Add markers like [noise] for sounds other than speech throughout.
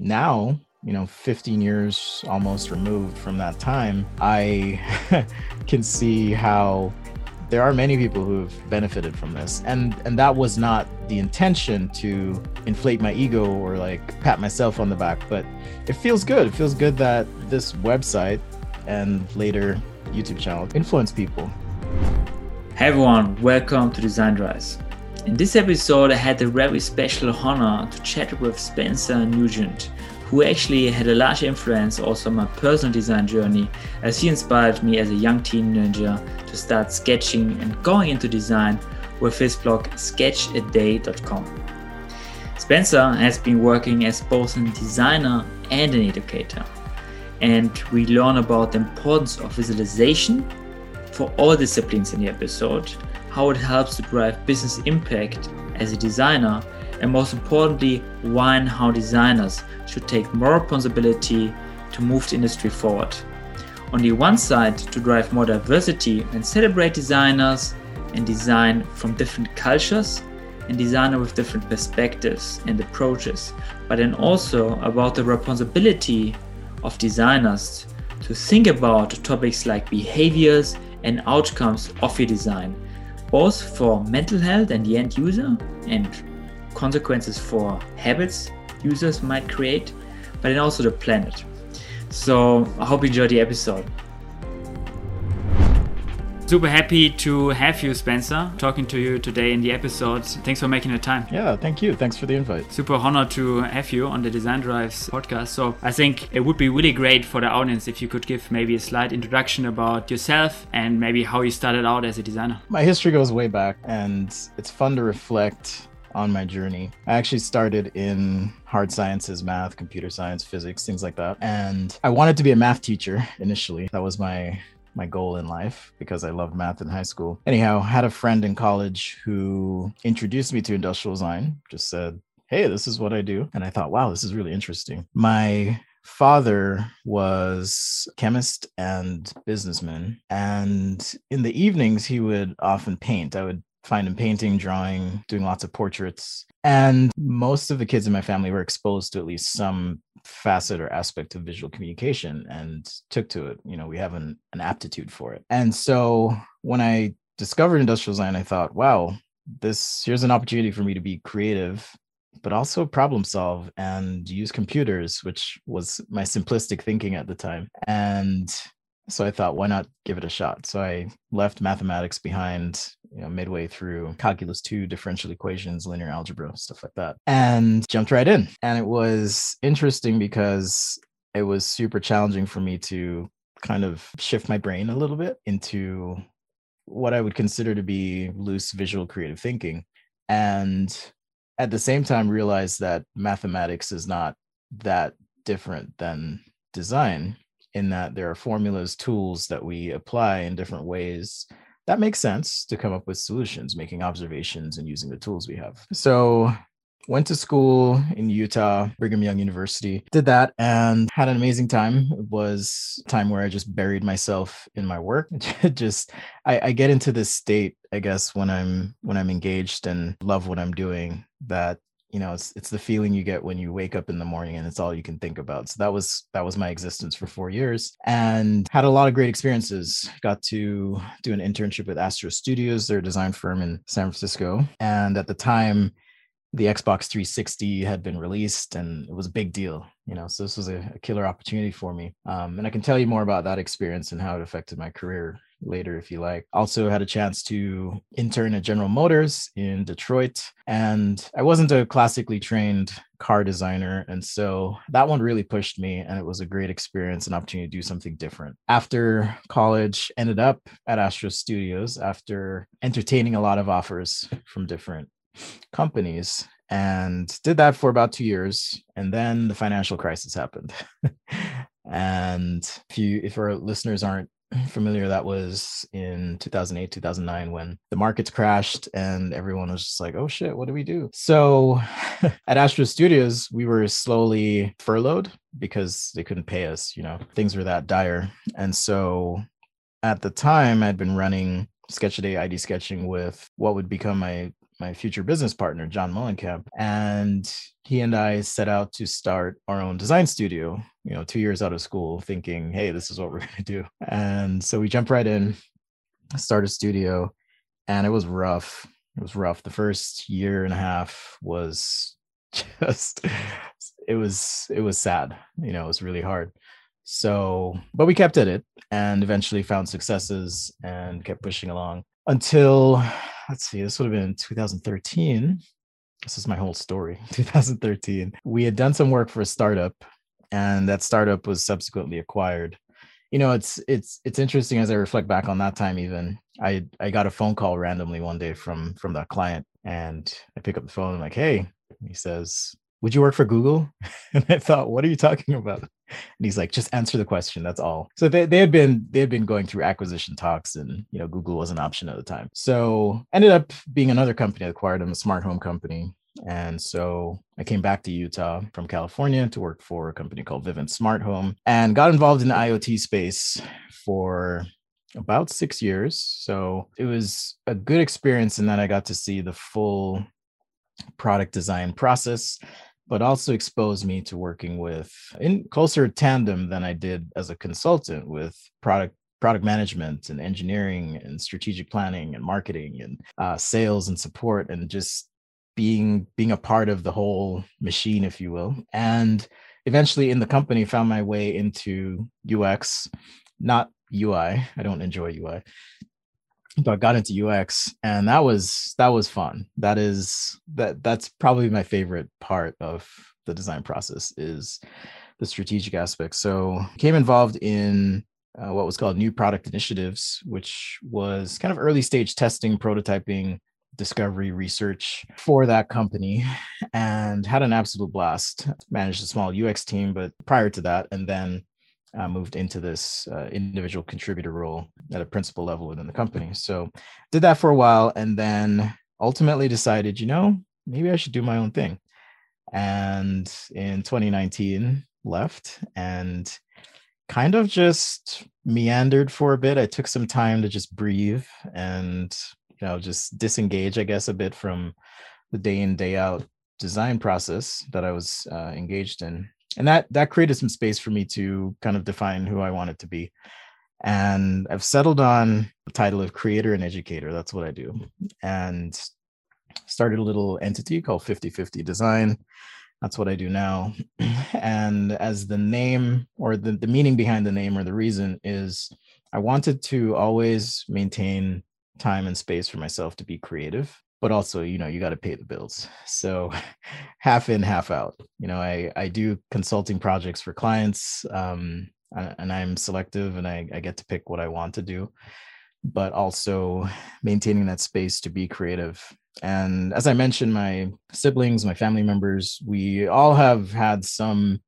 now you know 15 years almost removed from that time i [laughs] can see how there are many people who have benefited from this. And and that was not the intention to inflate my ego or like pat myself on the back but it feels good. It feels good that this website and later youtube channel influence people. Hey everyone. Welcome to Design Drives in this episode i had the very special honor to chat with spencer nugent who actually had a large influence also on my personal design journey as he inspired me as a young teenager to start sketching and going into design with his blog sketchaday.com. Spencer has been working as both a designer and an educator, and we learn about the importance of visualization for all disciplines in the episode, how it helps to drive business impact as a designer, and most importantly, why and how designers should take more responsibility to move the industry forward. On the one side, to drive more diversity and celebrate designers and design from different cultures and designer with different perspectives and approaches, but then also about the responsibility of designers to think about topics like behaviors and outcomes of your design, both for mental health and the end user and consequences for habits users might create, but then also the planet. So I hope you enjoyed the episode. Super happy to have you, Spencer, talking to you today in the episode. Thanks for making the time. Yeah, thank you. Thanks for the invite. Super honored to have you on the Design Drives podcast. So I think it would be really great for the audience if you could give maybe a slight introduction about yourself and maybe how you started out as a designer. My history goes way back, and it's fun to reflect on my journey. I actually started in hard sciences, math, computer science, physics, things like that. And I wanted to be a math teacher initially. That was my my goal in life because I loved math in high school. Anyhow, had a friend in college who introduced me to industrial design, just said, "Hey, this is what I do." And I thought, "Wow, this is really interesting." My father was chemist and businessman and in the evenings he would often paint i would find him painting, drawing, doing lots of portraits. And most of the kids in my family were exposed to at least some facet or aspect of visual communication and took to it. You know, we have an, an aptitude for it. And so when I discovered industrial design, I thought, wow, this here's an opportunity for me to be creative but also problem solve and use computers which was my simplistic thinking at the time and so I thought, why not give it a shot? So I left mathematics behind, you know, midway through calculus two, differential equations, linear algebra, stuff like that, and jumped right in. And it was interesting because it was super challenging for me to kind of shift my brain a little bit into what I would consider to be loose visual creative thinking. And at the same time, realize that mathematics is not that different than design in that there are formulas, tools that we apply in different ways. That makes sense to come up with solutions, making observations and using the tools we have. So went to school in Utah, Brigham Young University, did that and had an amazing time. It was time where I just buried myself in my work. [laughs] just I, I get into this state, I guess, when I'm when I'm engaged and love what I'm doing that you know it's it's the feeling you get when you wake up in the morning and it's all you can think about. So that was that was my existence for four years and had a lot of great experiences. Got to do an internship with astro studios their design firm in san francisco. And at the time the xbox 360 had been released and it was a big deal you know so this was a, a killer opportunity for me. Um, and i can tell you more about that experience and how it affected my career later if you like. Also had a chance to intern at General Motors in Detroit and I wasn't a classically trained car designer and so that one really pushed me and it was a great experience and opportunity to do something different. After college ended up at Astro Studios after entertaining a lot of offers from different companies and did that for about 2 years and then the financial crisis happened. [laughs] and if you if our listeners aren't familiar that was in 2008 2009 when the markets crashed and everyone was just like oh shit what do we do? So [laughs] at astro studios we were slowly furloughed because they couldn't pay us you know things were that dire. And so at the time i'd been running sketch a day id sketching with what would become my my future business partner, John Mullenkamp. And he and I set out to start our own design studio, you know, two years out of school, thinking, hey, this is what we're [laughs] going to do. And so we jumped right in, started a studio, and it was rough. It was rough. The first year and a half was [laughs] just, it was, it was sad. You know, it was really hard. So, but we kept at it and eventually found successes and kept pushing along until let's see, this would have been 2013. This is my whole story. [laughs] 2013. We had done some work for a startup, and that startup was subsequently acquired. You know, it's it's it's interesting as I reflect back on that time. Even I I got a phone call randomly one day from from that client, and I pick up the phone. I'm like, hey, he says, would you work for Google? [laughs] And I thought, what are you talking about? And he's like, just answer the question. That's all. So they, they had been they had been going through acquisition talks, and you know, Google was an option at the time. So ended up being another company that acquired them, a smart home company. And so I came back to Utah from California to work for a company called Vivint Smart Home and got involved in the IoT space for about six years. So it was a good experience in that I got to see the full product design process but also exposed me to working with in closer tandem than I did as a consultant with product product management and engineering and strategic planning and marketing and uh, sales and support and just being being a part of the whole machine if you will and eventually in the company found my way into ux not ui i don't enjoy ui but got into UX and that was that was fun. That is that that's probably my favorite part of the design process is the strategic aspect. So became involved in uh, what was called new product initiatives, which was kind of early stage testing, prototyping, discovery research for that company and had an absolute blast. Managed a small UX team, but prior to that, and then uh, moved into this uh, individual contributor role at a principal level within the company. So did that for a while and then ultimately decided, you know, maybe I should do my own thing. And in 2019, left and kind of just meandered for a bit. I took some time to just breathe and, you know, just disengage, I guess, a bit from the day in, day out design process that I was uh, engaged in and that that created some space for me to kind of define who I wanted to be. And I've settled on the title of creator and educator. That's what I do. And started a little entity called 5050 Design. That's what I do now. [clears throat] And as the name or the, the meaning behind the name or the reason is I wanted to always maintain time and space for myself to be creative but also you know you got to pay the bills. So [laughs] half in half out. You know i i do consulting projects for clients um and i'm selective and I, I get to pick what i want to do but also maintaining that space to be creative. And as i mentioned my siblings my family members we all have had some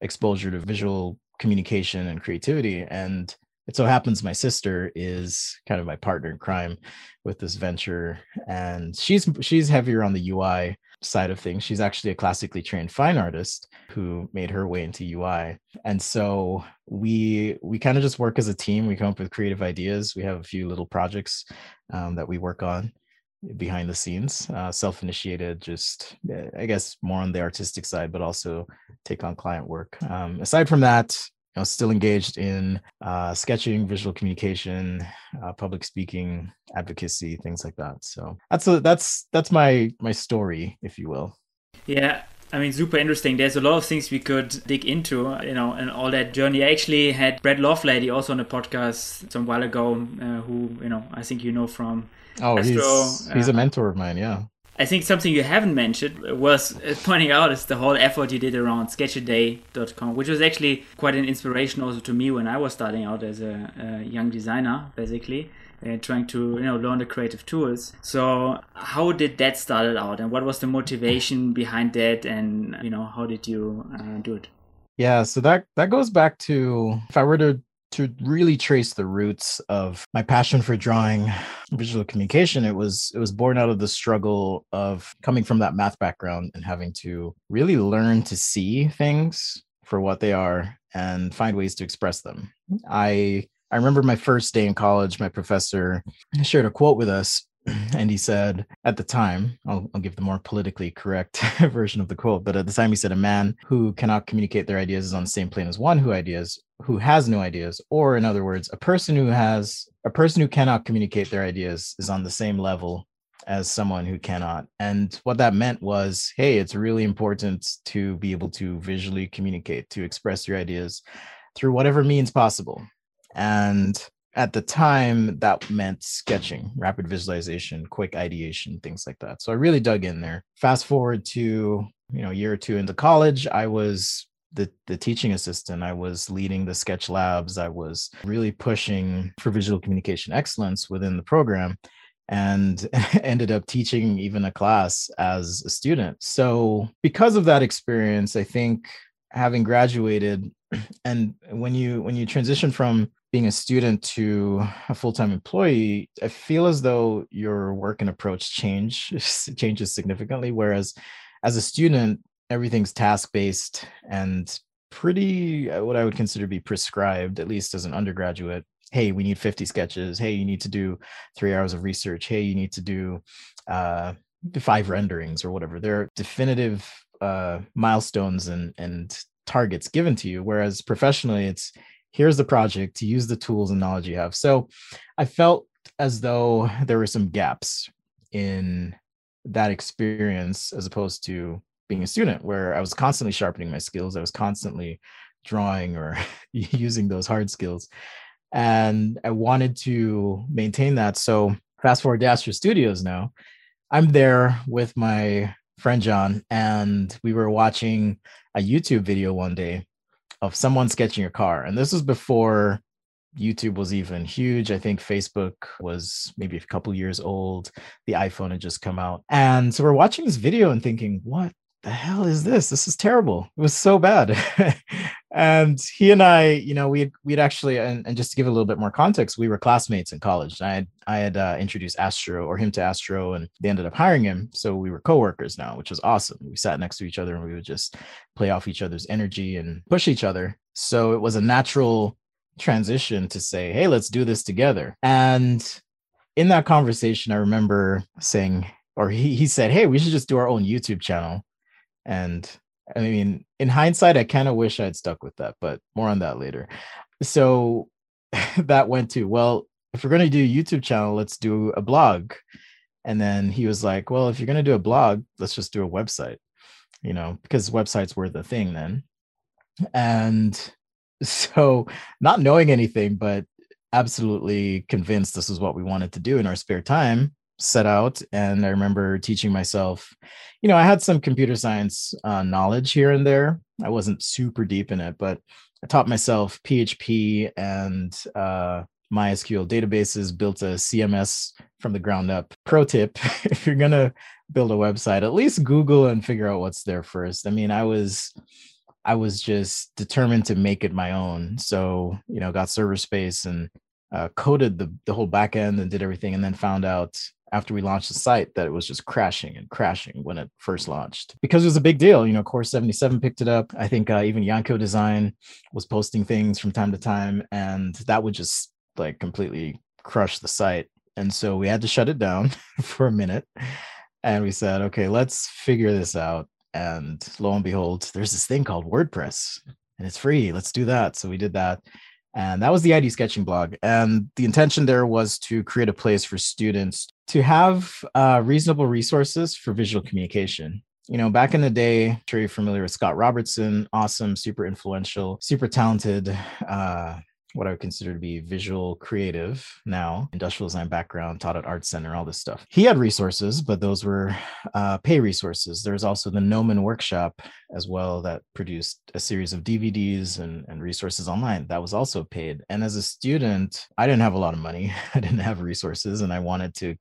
exposure to visual communication and creativity and it so happens my sister is kind of my partner in crime with this venture and she's she's heavier on the ui side of things. She's actually a classically trained fine artist who made her way into ui and so we we kind of just work as a team. We come up with creative ideas. We have a few little projects um, that we work on behind the scenes uh, self-initiated just i guess more on the artistic side but also take on client work. Um, aside from that know, still engaged in uh, sketching, visual communication, uh, public speaking, advocacy, things like that. So that's a, that's that's my my story, if you will. Yeah, I mean, super interesting. There's a lot of things we could dig into, you know, and all that journey. I actually had Brett Lovelady also on a podcast some while ago, uh, who, you know, I think you know from. Oh, Astro, he's, he's uh, a mentor of mine. Yeah. I think something you haven't mentioned was uh, pointing out is the whole effort you did around sketchaday.com, which was actually quite an inspiration also to me when I was starting out as a, a young designer, basically. Uh, trying to you know learn the creative tools so how did that start out and what was the motivation behind that and you know how did you uh, do it yeah so that that goes back to if i were to to really trace the roots of my passion for drawing visual communication it was it was born out of the struggle of coming from that math background and having to really learn to see things for what they are and find ways to express them. I i remember my first day in college my professor shared a quote with us [clears throat] and he said at the time I'll, I'll, give the more politically correct [laughs] version of the quote but at the time he said a man who cannot communicate their ideas is on the same plane as one who ideas who has no ideas or in other words a person who has a person who cannot communicate their ideas is on the same level as someone who cannot. And what that meant was hey it's really important to be able to visually communicate to express your ideas through whatever means possible. And at the time that meant sketching rapid visualization quick ideation things like that. So i really dug in there. Fast forward to you know a year or two into college i was the, the teaching assistant i was leading the sketch labs i was really pushing for visual communication excellence within the program and [laughs] ended up teaching even a class as a student. So because of that experience i think having graduated [clears throat] and when you when you transition from being a student to a full-time employee i feel as though your work and approach change [laughs] changes significantly whereas as a student everything's task-based and pretty uh, what i would consider to be prescribed at least as an undergraduate. Hey we need 50 sketches. Hey you need to do three hours of research. Hey you need to do uh, five renderings or whatever. There are definitive uh, milestones and and targets given to you whereas professionally it's here's the project to use the tools and knowledge you have. So i felt as though there were some gaps in that experience as opposed to being a student where i was constantly sharpening my skills i was constantly drawing or [laughs] using those hard skills and i wanted to maintain that so fast forward to astro studios now i'm there with my friend john and we were watching a youtube video one day of someone sketching a car. And this was before YouTube was even huge. I think Facebook was maybe a couple years old. The iPhone had just come out. And so we're watching this video and thinking, what the hell is this? This is terrible. It was so bad. [laughs] and he and I, you know, we we'd actually, and, and, just to give a little bit more context, we were classmates in college. I had I had uh, introduced Astro or him to Astro, and they ended up hiring him. So we were coworkers now, which was awesome. We sat next to each other and we would just play off each other's energy and push each other. So it was a natural transition to say, "Hey, let's do this together." And in that conversation, I remember saying, or he he said, "Hey, we should just do our own YouTube channel." And I mean, in hindsight, I kind of wish I'd stuck with that, but more on that later. So [laughs] that went to, well, if we're going to do a YouTube channel, let's do a blog. And then he was like, well, if you're going to do a blog, let's just do a website, you know, because websites were the thing then. And [laughs] so, not knowing anything, but absolutely convinced this is what we wanted to do in our spare time, set out and i remember teaching myself you know i had some computer science uh, knowledge here and there. I wasn't super deep in it but i taught myself php and uh, mysql databases built a cms from the ground up. Pro tip [laughs] if you're going to build a website at least google and figure out what's there first. I mean i was i was just determined to make it my own. So you know got server space and uh, coded the, the whole back end and did everything and then found out after we launched the site that it was just crashing and crashing when it first launched because it was a big deal. You know, Core 77 picked it up. I think uh, even Yanko Design was posting things from time to time, and that would just like completely crush the site. And so we had to shut it down [laughs] for a minute. And we said, okay, let's figure this out. And lo and behold, there's this thing called WordPress and it's free. Let's do that. So we did that. And that was the ID sketching blog. And the intention there was to create a place for students to have uh, reasonable resources for visual communication. You know, back in the day, I'm sure you're familiar with Scott Robertson, awesome, super influential, super talented uh, what I would consider to be visual creative now, industrial design background, taught at Art Center, all this stuff. He had resources, but those were uh, pay resources. There's also the Gnomon Workshop as well that produced a series of DVDs and, and resources online. That was also paid. And as a student, I didn't have a lot of money. [laughs] I didn't have resources and I wanted to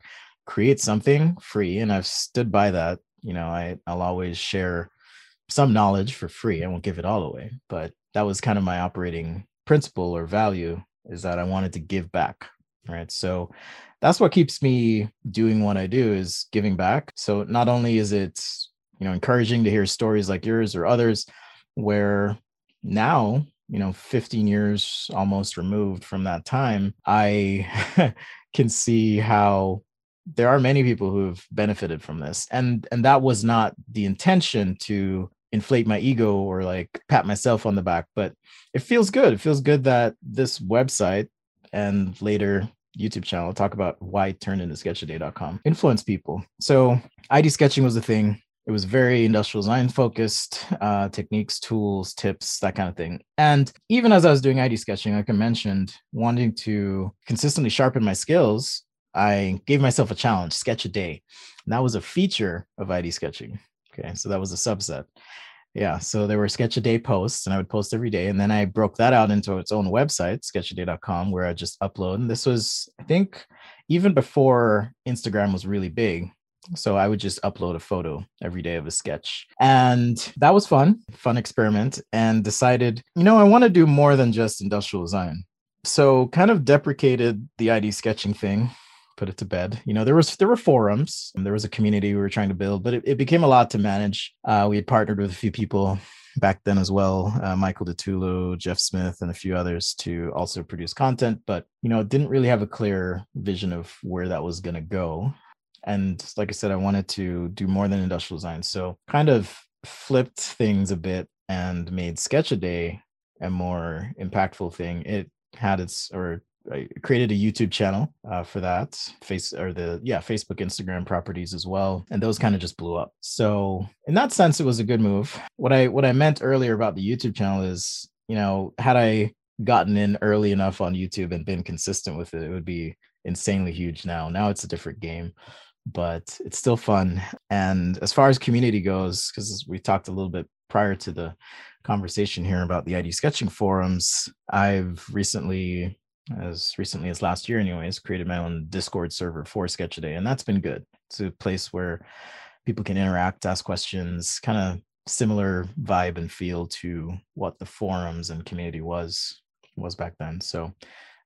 create something free. And I've stood by that. You know, I, I'll always share some knowledge for free. I won't give it all away, but that was kind of my operating principle or value is that I wanted to give back. Right. So that's what keeps me doing what I do is giving back. So not only is it, you know, encouraging to hear stories like yours or others where now, you know, 15 years almost removed from that time, I [laughs] can see how there are many people who have benefited from this and and that was not the intention to inflate my ego or like pat myself on the back but it feels good. It feels good that this website and later youtube channel talk about why it turned into sketchaday.com influence people. So id sketching was a thing. It was very industrial design focused uh, techniques tools tips that kind of thing. And even as i was doing id sketching like i mentioned wanting to consistently sharpen my skills I gave myself a challenge, sketch a day. And that was a feature of ID sketching. Okay. So that was a subset. Yeah. So there were sketch a day posts and I would post every day. And then I broke that out into its own website, sketchaday.com, where I just upload. And this was, I think, even before Instagram was really big. So I would just upload a photo every day of a sketch. And that was fun, fun experiment, and decided, you know, I want to do more than just industrial design. So kind of deprecated the ID sketching thing put it to bed. You know, there was there were forums there was a community we were trying to build, but it, it became a lot to manage. Uh, we had partnered with a few people back then as well, uh, Michael DiTullo, Jeff Smith, and a few others to also produce content. But you know, didn't really have a clear vision of where that was going to go. And like I said, I wanted to do more than industrial design, so kind of flipped things a bit and made Sketch a Day a more impactful thing. It had its or I created a YouTube channel uh, for that face or the yeah Facebook Instagram properties as well and those kind of just blew up. So in that sense it was a good move. What I what I meant earlier about the YouTube channel is you know had I gotten in early enough on YouTube and been consistent with it it would be insanely huge now. Now it's a different game but it's still fun. And as far as community goes because we talked a little bit prior to the conversation here about the ID sketching forums I've recently as recently as last year anyways created my own discord server for Sketch a Day, and that's been good. It's a place where people can interact ask questions kind of similar vibe and feel to what the forums and community was was back then. So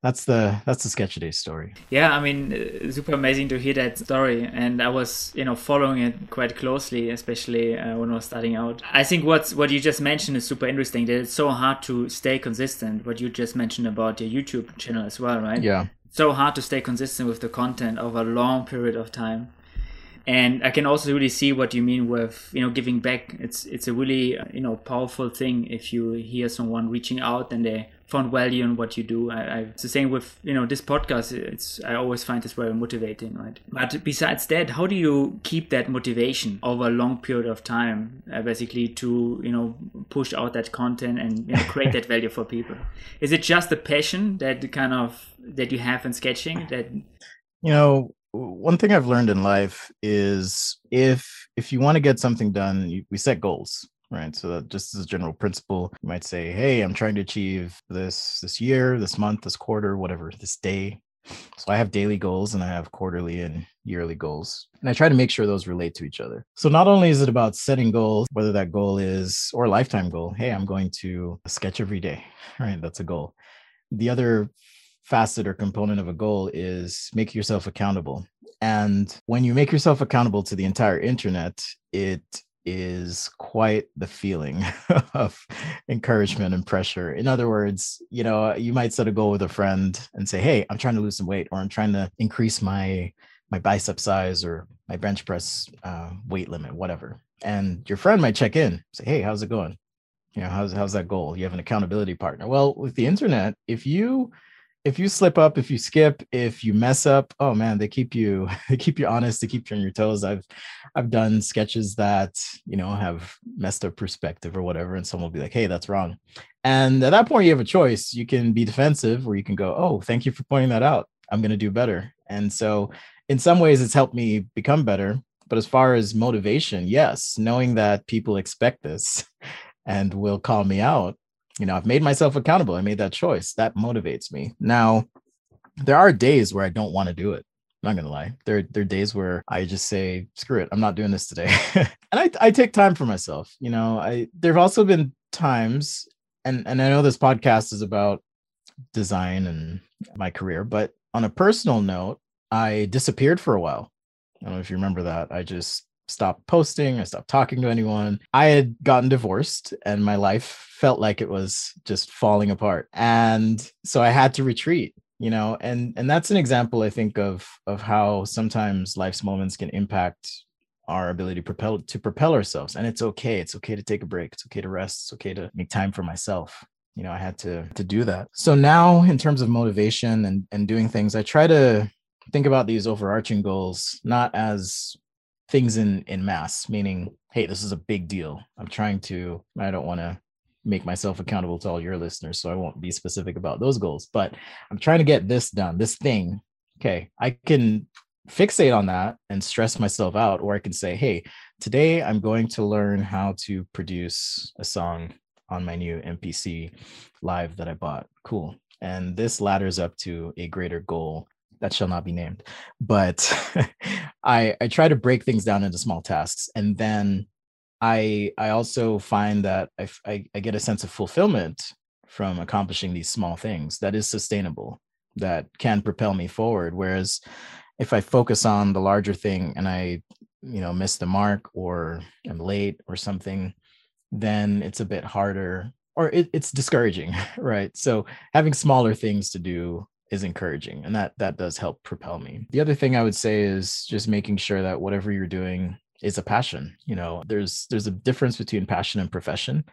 that's the that's the sketch day story. Yeah i mean uh, super amazing to hear that story. And i was you know following it quite closely especially uh, when i was starting out. I think what's what you just mentioned is super interesting that it's so hard to stay consistent what you just mentioned about your youtube channel as well right? Yeah. So hard to stay consistent with the content over a long period of time. And i can also really see what you mean with you know giving back. It's it's a really uh, you know powerful thing if you hear someone reaching out and they found value in what you do. I, I, it's the same with you know this podcast. It's I always find this very motivating, right? But besides that, how do you keep that motivation over a long period of time, uh, basically to you know push out that content and you know, create that value for people? Is it just the passion that kind of that you have in sketching that? You know, one thing I've learned in life is if if you want to get something done, we set goals right? So that just as a general principle you might say hey i'm trying to achieve this this year this month this quarter whatever this day. So i have daily goals and i have quarterly and yearly goals and i try to make sure those relate to each other. So not only is it about setting goals whether that goal is or lifetime goal hey i'm going to sketch every day [laughs] right? That's a goal. The other facet or component of a goal is make yourself accountable and when you make yourself accountable to the entire internet it is quite the feeling [laughs] of encouragement and pressure. In other words, you know, you might set a goal with a friend and say, "Hey, I'm trying to lose some weight, or I'm trying to increase my my bicep size or my bench press uh, weight limit, whatever." And your friend might check in, say, "Hey, how's it going? You know, how's how's that goal? You have an accountability partner." Well, with the internet, if you if you slip up, if you skip, if you mess up, oh man, they keep you [laughs] they keep you honest, they keep you on your toes. I've I've done sketches that you know have messed up perspective or whatever, and someone will be like, "Hey, that's wrong." And at that point, you have a choice. You can be defensive, or you can go, "Oh, thank you for pointing that out. I'm going to do better." And so, in some ways, it's helped me become better. But as far as motivation, yes, knowing that people expect this [laughs] and will call me out you know, I've made myself accountable. I made that choice. That motivates me. Now, there are days where I don't want to do it. I'm not gonna lie. There, there are days where I just say, screw it, I'm not doing this today. [laughs] and I, I take time for myself. You know, I there've also been times, and and I know this podcast is about design and my career, but on a personal note, I disappeared for a while. I don't know if you remember that. I just stopped posting. I stopped talking to anyone. I had gotten divorced and my life felt like it was just falling apart. And so I had to retreat. you know and and that's an example i think of of how sometimes life's moments can impact our ability to propel to propel ourselves and it's okay it's okay to take a break it's okay to rest it's okay to make time for myself you know i had to to do that so now in terms of motivation and and doing things i try to think about these overarching goals not as things in in mass meaning hey this is a big deal. I'm trying to i don't want to make myself accountable to all your listeners so i won't be specific about those goals but i'm trying to get this done this thing. Okay i can fixate on that and stress myself out or i can say hey today i'm going to learn how to produce a song on my new mpc live that i bought. Cool. And this ladders up to a greater goal that shall not be named. But [laughs] i i try to break things down into small tasks and then i i also find that I, I, I get a sense of fulfillment from accomplishing these small things that is sustainable that can propel me forward. Whereas if i focus on the larger thing and i you know miss the mark or am late or something then it's a bit harder or it, it's discouraging [laughs] right? So having smaller things to do is encouraging and that that does help propel me. The other thing i would say is just making sure that whatever you're doing is a passion you know there's there's a difference between passion and profession.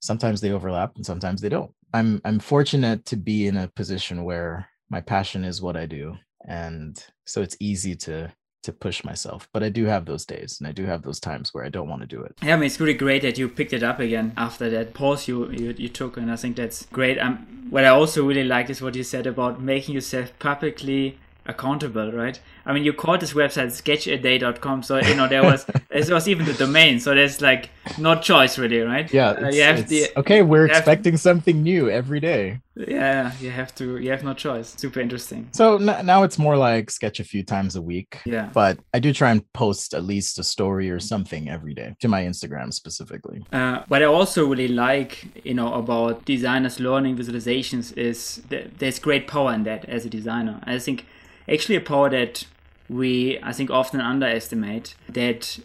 Sometimes they overlap and sometimes they don't. I'm i'm fortunate to be in a position where my passion is what i do and so it's easy to to push myself but i do have those days and i do have those times where i don't want to do it. Yeah i mean it's really great that you picked it up again after that pause you you, you took and i think that's great. Um, what i also really like is what you said about making yourself publicly accountable, right? I mean, you called this website sketchaday.com, so you know there was [laughs] this was even the domain, so there's like no choice really, right? Yeah, uh, you have the, okay. We're expecting to, something new every day. Yeah, you have to. You have no choice. Super interesting. So n- now it's more like sketch a few times a week. Yeah, but I do try and post at least a story or something every day to my Instagram specifically. Uh, what I also really like, you know, about designers learning visualizations is that there's great power in that as a designer. I think actually a power that we I think often underestimate that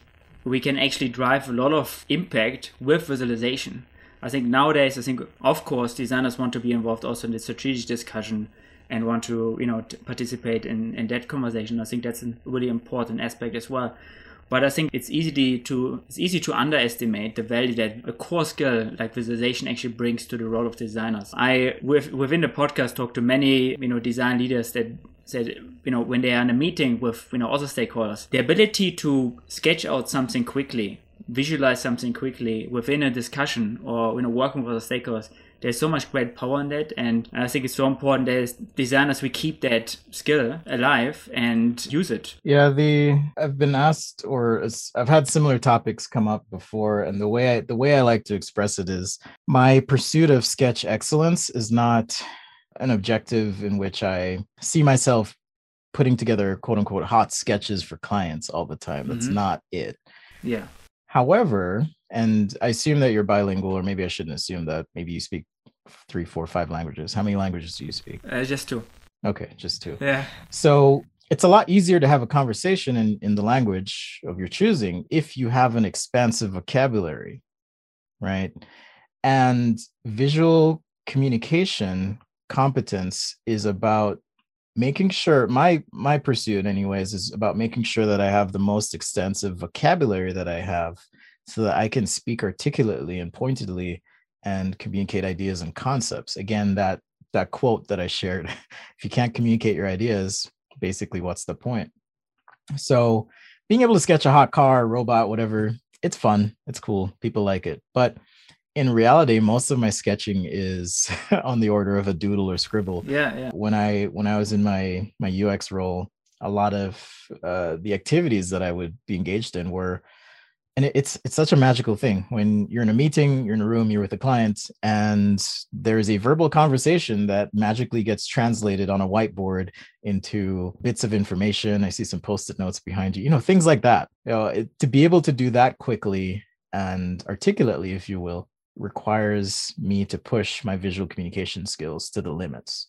we can actually drive a lot of impact with visualization. I think nowadays, I think of course designers want to be involved also in the strategic discussion and want to you know participate in, in that conversation. I think that's a really important aspect as well. But I think it's easy to it's easy to underestimate the value that a core skill like visualization actually brings to the role of designers. I with, within the podcast talk to many you know design leaders that said you know when they are in a meeting with you know other stakeholders, the ability to sketch out something quickly, visualize something quickly within a discussion or you know working with other stakeholders there's so much great power in that. And i think it's so important that as designers we keep that skill alive and use it. Yeah the i've been asked or i've had similar topics come up before. And the way i the way i like to express it is my pursuit of sketch excellence is not an objective in which i see myself putting together quote unquote hot sketches for clients all the time that's mm-hmm. not it yeah however and i assume that you're bilingual or maybe i shouldn't assume that maybe you speak three, four, five languages. How many languages do you speak? Uh, just two. Okay, just two. Yeah. So it's a lot easier to have a conversation in, in the language of your choosing if you have an expansive vocabulary, right? And visual communication competence is about making sure my my pursuit anyways is about making sure that i have the most extensive vocabulary that i have so that i can speak articulately and pointedly and communicate ideas and concepts. Again, that that quote that I shared, [laughs] if you can't communicate your ideas, basically what's the point? So being able to sketch a hot car, robot, whatever, it's fun. It's cool. People like it. But in reality, most of my sketching is [laughs] on the order of a doodle or scribble. Yeah, yeah. When I when I was in my my UX role, a lot of uh, the activities that I would be engaged in were and it's it's such a magical thing when you're in a meeting you're in a room you're with a client and there's a verbal conversation that magically gets translated on a whiteboard into bits of information i see some post-it notes behind you you know things like that you know it, to be able to do that quickly and articulately if you will requires me to push my visual communication skills to the limits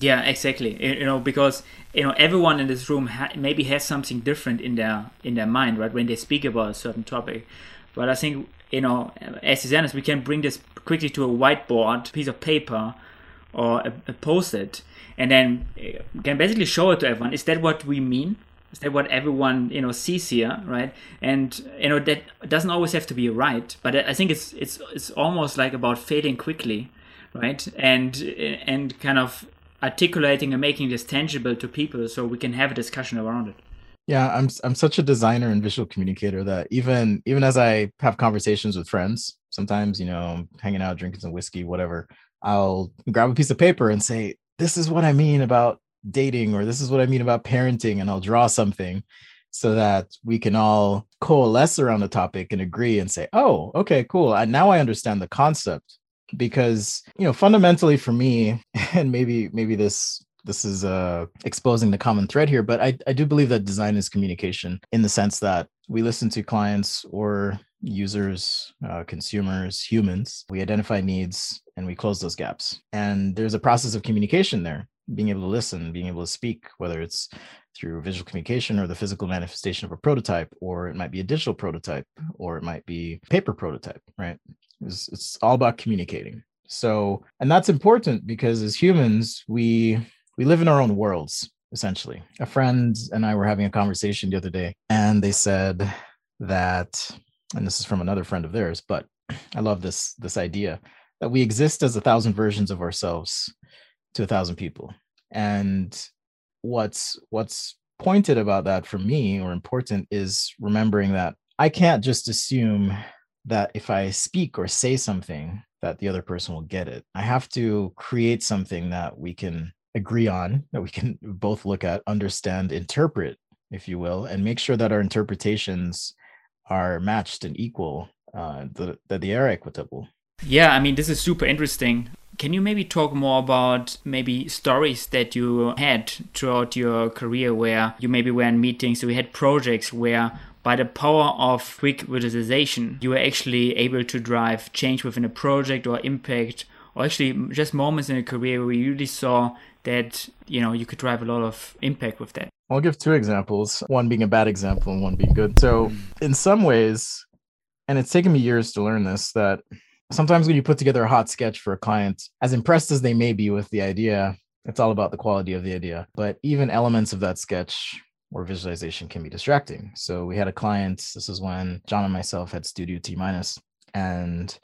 yeah, exactly. You know, because you know everyone in this room ha- maybe has something different in their in their mind, right, when they speak about a certain topic. But I think you know, as designers, we can bring this quickly to a whiteboard, piece of paper, or a, a post-it and then uh, can basically show it to everyone is that what we mean that what everyone you know sees here right? And you know that doesn't always have to be right but i think it's it's it's almost like about fading quickly right? And and kind of articulating and making this tangible to people so we can have a discussion around it. Yeah i'm i'm such a designer and visual communicator that even even as i have conversations with friends sometimes you know hanging out drinking some whiskey whatever i'll grab a piece of paper and say this is what i mean about dating or this is what I mean about parenting and I'll draw something so that we can all coalesce around the topic and agree and say, "Oh, okay, cool. I, now I understand the concept." Because, you know, fundamentally for me [laughs] and maybe maybe this this is uh exposing the common thread here, but I I do believe that design is communication in the sense that we listen to clients or users, uh, consumers, humans. We identify needs and we close those gaps. And there's a process of communication there being able to listen, being able to speak, whether it's through visual communication or the physical manifestation of a prototype, or it might be a digital prototype, or it might be paper prototype, right? It's, it's all about communicating. So, and that's important because as humans, we we live in our own worlds essentially. A friend and I were having a conversation the other day, and they said that, and this is from another friend of theirs, but [clears throat] I love this this idea that we exist as a thousand versions of ourselves to a thousand people. And what's what's pointed about that for me or important is remembering that I can't just assume that if I speak or say something that the other person will get it. I have to create something that we can agree on, that we can both look at, understand, interpret, if you will, and make sure that our interpretations are matched and equal, uh, that, that they are equitable. Yeah, I mean, this is super interesting. Can you maybe talk more about maybe stories that you had throughout your career where you maybe were in meetings, you had projects where by the power of quick visualization, you were actually able to drive change within a project or impact, or actually just moments in a career where you really saw that you know you could drive a lot of impact with that. I'll give two examples, one being a bad example and one being good. So, mm. in some ways, and it's taken me years to learn this, that sometimes when you put together a hot sketch for a client, as impressed as they may be with the idea, it's all about the quality of the idea. But even elements of that sketch or visualization can be distracting. So we had a client, this is when John and myself had Studio T minus, and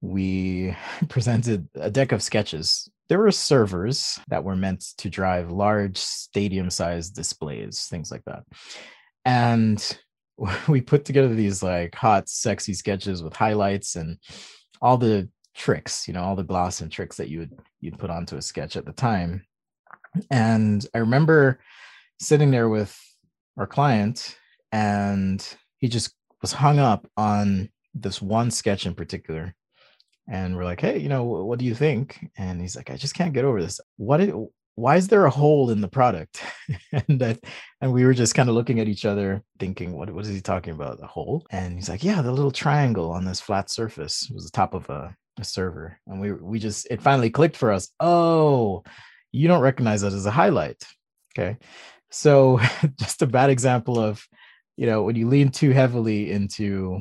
we [laughs] presented a deck of sketches. There were servers that were meant to drive large stadium sized displays, things like that. And [laughs] we put together these like hot, sexy sketches with highlights and all the tricks, you know, all the gloss and tricks that you would you'd put onto a sketch at the time. And I remember sitting there with our client and he just was hung up on this one sketch in particular. And we're like, hey, you know, what do you think? And he's like, I just can't get over this. What it, why is there a hole in the product? [laughs] and that, and we were just kind of looking at each other, thinking, what, what is he talking about? A hole? And he's like, yeah, the little triangle on this flat surface was the top of a, a server. And we we just it finally clicked for us. Oh, you don't recognize that as a highlight. Okay. So [laughs] just a bad example of, you know, when you lean too heavily into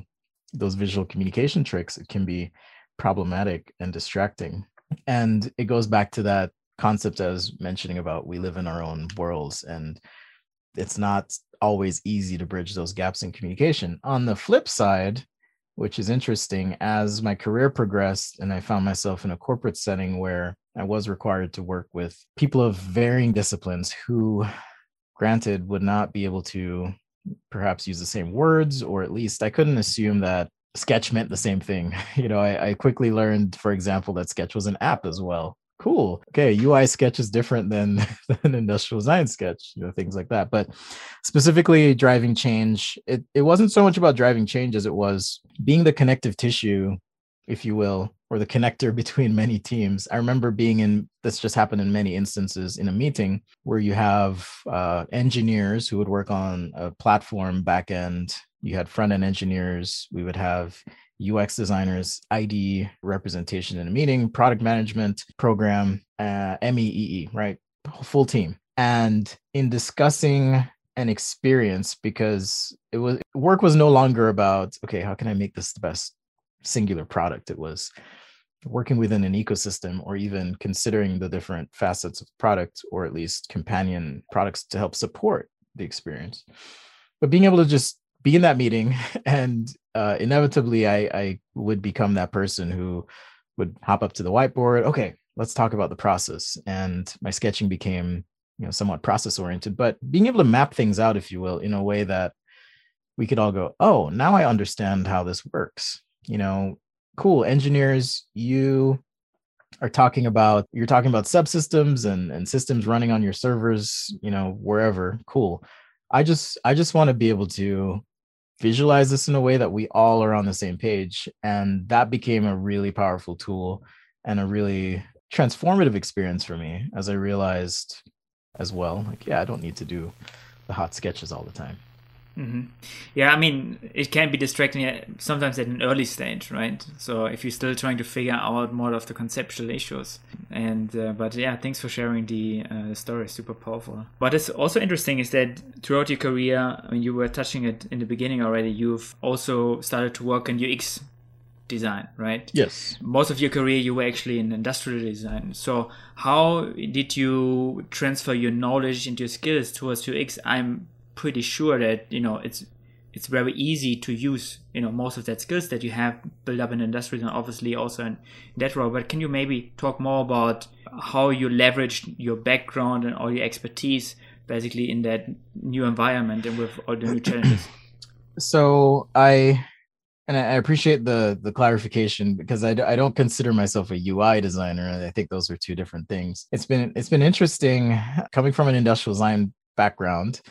those visual communication tricks, it can be problematic and distracting. And it goes back to that concept I was mentioning about we live in our own worlds and it's not always easy to bridge those gaps in communication. On the flip side, which is interesting, as my career progressed and I found myself in a corporate setting where I was required to work with people of varying disciplines who, granted, would not be able to perhaps use the same words, or at least I couldn't assume that sketch meant the same thing. [laughs] You know, I, I quickly learned, for example, that sketch was an app as well cool. Okay ui sketch is different than [laughs] than industrial design sketch you know things like that but specifically driving change it, it wasn't so much about driving change as it was being the connective tissue if you will or the connector [laughs] between many teams. I remember being in this just happened in many instances in a meeting where you have uh, engineers who would work on a platform backend you had front end engineers. We would have UX designers, ID representation in a meeting, product management program, uh, MEEE, right? Full team. And in discussing an experience, because it was work was no longer about, okay, how can I make this the best singular product? It was, working within an ecosystem or even considering the different facets of product or at least companion products to help support the experience but being able to just be in that meeting [laughs] and uh, inevitably I, I would become that person who would hop up to the whiteboard okay let's talk about the process and my sketching became you know somewhat process oriented but being able to map things out if you will in a way that we could all go oh now i understand how this works. You know cool engineers you are talking about you're talking about subsystems and and systems running on your servers you know wherever. Cool. I just i just want to be able to visualize this in a way that we all are on the same page. And that became a really powerful tool and a really transformative experience for me as i realized as well like yeah i don't need to do the hot sketches all the time Mm-hmm. Yeah, I mean, it can be distracting sometimes at an early stage, right? So if you're still trying to figure out more of the conceptual issues, and uh, but yeah, thanks for sharing the uh, story. Super powerful. What is also interesting is that throughout your career, I mean, you were touching it in the beginning already. You've also started to work in UX design, right? Yes. Most of your career, you were actually in industrial design. So how did you transfer your knowledge and your skills towards UX? I'm pretty sure that you know it's it's very easy to use you know most of that skills that you have built up in industry and obviously also in that role. But can you maybe talk more about how you leveraged your background and all your expertise basically in that new environment and with all the new challenges? [clears throat] So i and i appreciate the the clarification because I, I don't consider myself a ui designer. I think those are two different things. It's been it's been interesting coming from an industrial design background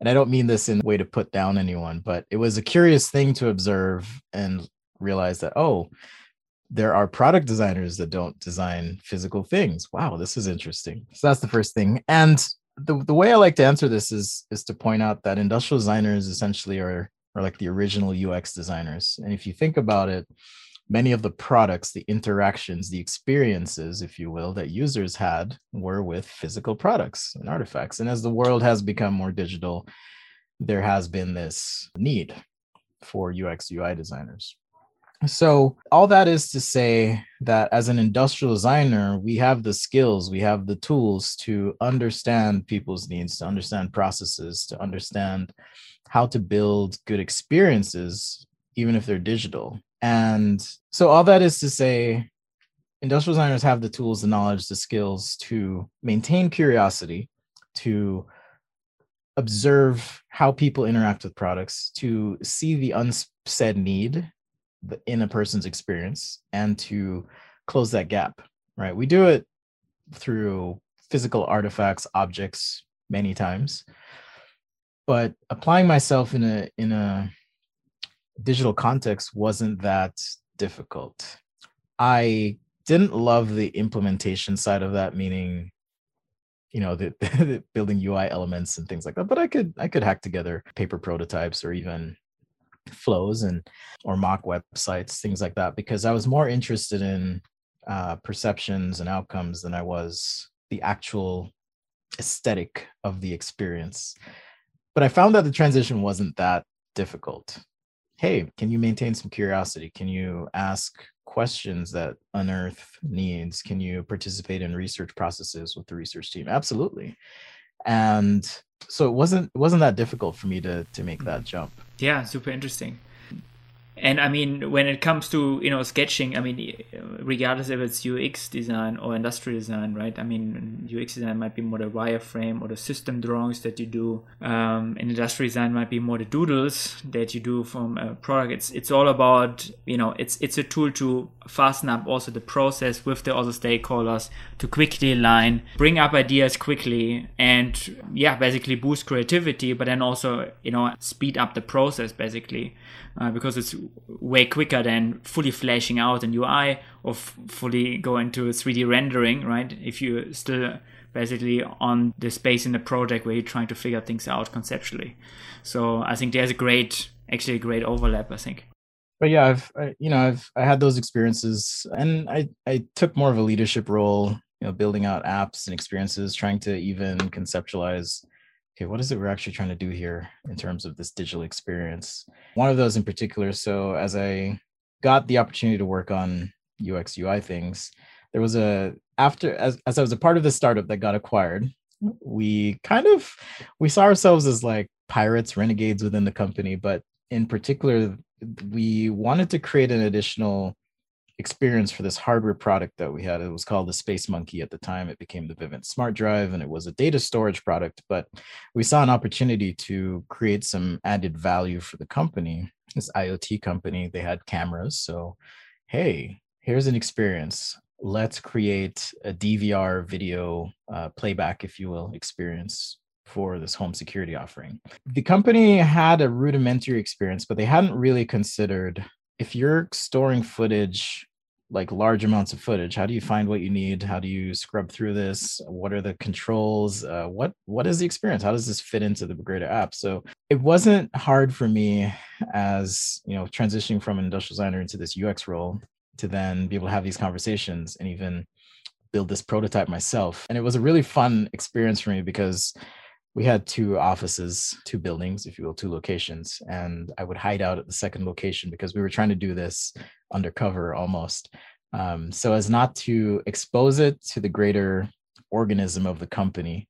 and I don't mean this in a way to put down anyone, but it was a curious thing to observe and realize that, oh, there are product designers that don't design physical things. Wow, this is interesting. So that's the first thing. And the, the way I like to answer this is is to point out that industrial designers essentially are are like the original UX designers. And if you think about it, many of the products, the interactions, the experiences, if you will, that users had were with physical products and artifacts. And as the world has become more digital, there has been this need for UX UI designers. So, all that is to say that as an industrial designer, we have the skills, we have the tools to understand people's needs, to understand processes, to understand how to build good experiences, even if they're digital. And so all that is to say, industrial designers have the tools, the knowledge, the skills to maintain curiosity, to observe how people interact with products, to see the unsaid need in a person's experience, and to close that gap. Right? We do it through physical artifacts, objects, many times, but applying myself in a in a digital context wasn't that difficult. I didn't love the implementation side of that, meaning, you know, the, [laughs] the, building UI elements and things like that. But I could I could hack together paper prototypes or even flows and or mock websites, things like that, because I was more interested in uh, perceptions and outcomes than I was the actual aesthetic of the experience. But I found that the transition wasn't that difficult hey, can you maintain some curiosity? Can you ask questions that unearth needs? Can you participate in research processes with the research team? Absolutely. And so it wasn't it wasn't that difficult for me to to make that mm. jump. Yeah, super interesting. And I mean, when it comes to you know sketching, I mean, regardless if it's UX design or industrial design, right? I mean, UX design might be more the wireframe or the system drawings that you do. Um, and industrial design might be more the doodles that you do from a product. It's it's all about you know it's it's a tool to fasten up also the process with the other stakeholders to quickly align, bring up ideas quickly, and yeah, basically boost creativity, but then also you know speed up the process basically uh, because it's way quicker than fully flashing out an UI or f- fully go into 3D rendering, right? If you're still basically on the space in the project where you're trying to figure things out conceptually. So I think there's a great, actually a great overlap, I think. But yeah, I've, I, you know, I've, I had those experiences and I, I took more of a leadership role, you know, building out apps and experiences, trying to even conceptualize okay, what is it we're actually trying to do here in terms of this digital experience? One of those in particular. So, as I got the opportunity to work on UX UI things. There was a after as, as I was a part of the startup that got acquired, we kind of we saw ourselves as like pirates, renegades within the company, but in particular, we wanted to create an additional experience for this hardware product that we had. It was called the Space Monkey at the time. It became the Vivint Smart Drive and it was a data storage product. But we saw an opportunity to create some added value for the company, this IoT company. They had cameras. So, hey, here's an experience. Let's create a DVR video uh, playback, if you will, experience for this home security offering. The company had a rudimentary experience, but they hadn't really considered if you're storing footage like large amounts of footage how do you find what you need? How do you scrub through this? What are the controls? Uh, what what is the experience? How does this fit into the greater app? So it wasn't hard for me as you know transitioning from an industrial designer into this ux role to then be able to have these conversations and even build this prototype myself. And it was a really fun experience for me because we had two offices, two buildings, if you will, two locations. And I would hide out at the second location because we were trying to do this undercover almost. Um, so as not to expose it to the greater organism of the company.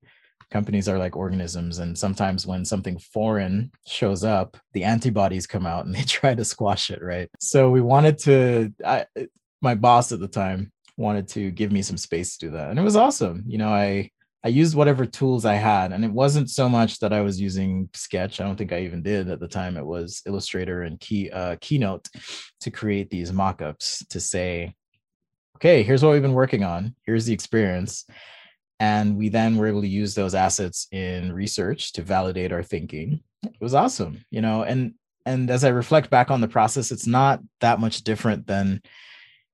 Companies are like organisms. And sometimes when something foreign shows up, the antibodies come out and [laughs] they try to squash it, right? So we wanted to, I, my boss at the time wanted to give me some space to do that. And it was awesome. You know, I, I used whatever tools I had, and it wasn't so much that I was using Sketch. I don't think I even did at the time. It was Illustrator and Key uh, Keynote to create these mockups to say, okay, here's what we've been working on. Here's the experience, and we then were able to use those assets in research to validate our thinking. It was awesome, you know. And and as I reflect back on the process, it's not that much different than,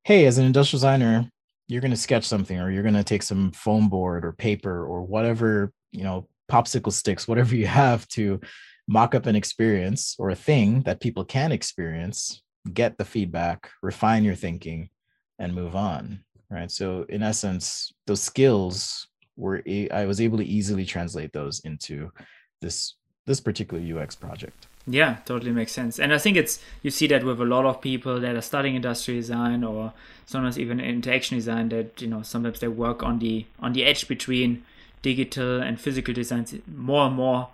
hey, as an industrial designer, you're going to sketch something or you're going to take some foam board or paper or whatever you know popsicle sticks whatever you [laughs] have to mock up an experience or a thing that people can experience get the feedback refine your thinking and move on right? So in essence those skills were i was able to easily translate those into this this particular ux project yeah, totally makes sense. And I think it's you see that with a lot of people that are studying industrial design or sometimes even interaction design that you know sometimes they work on the on the edge between digital and physical designs more and more.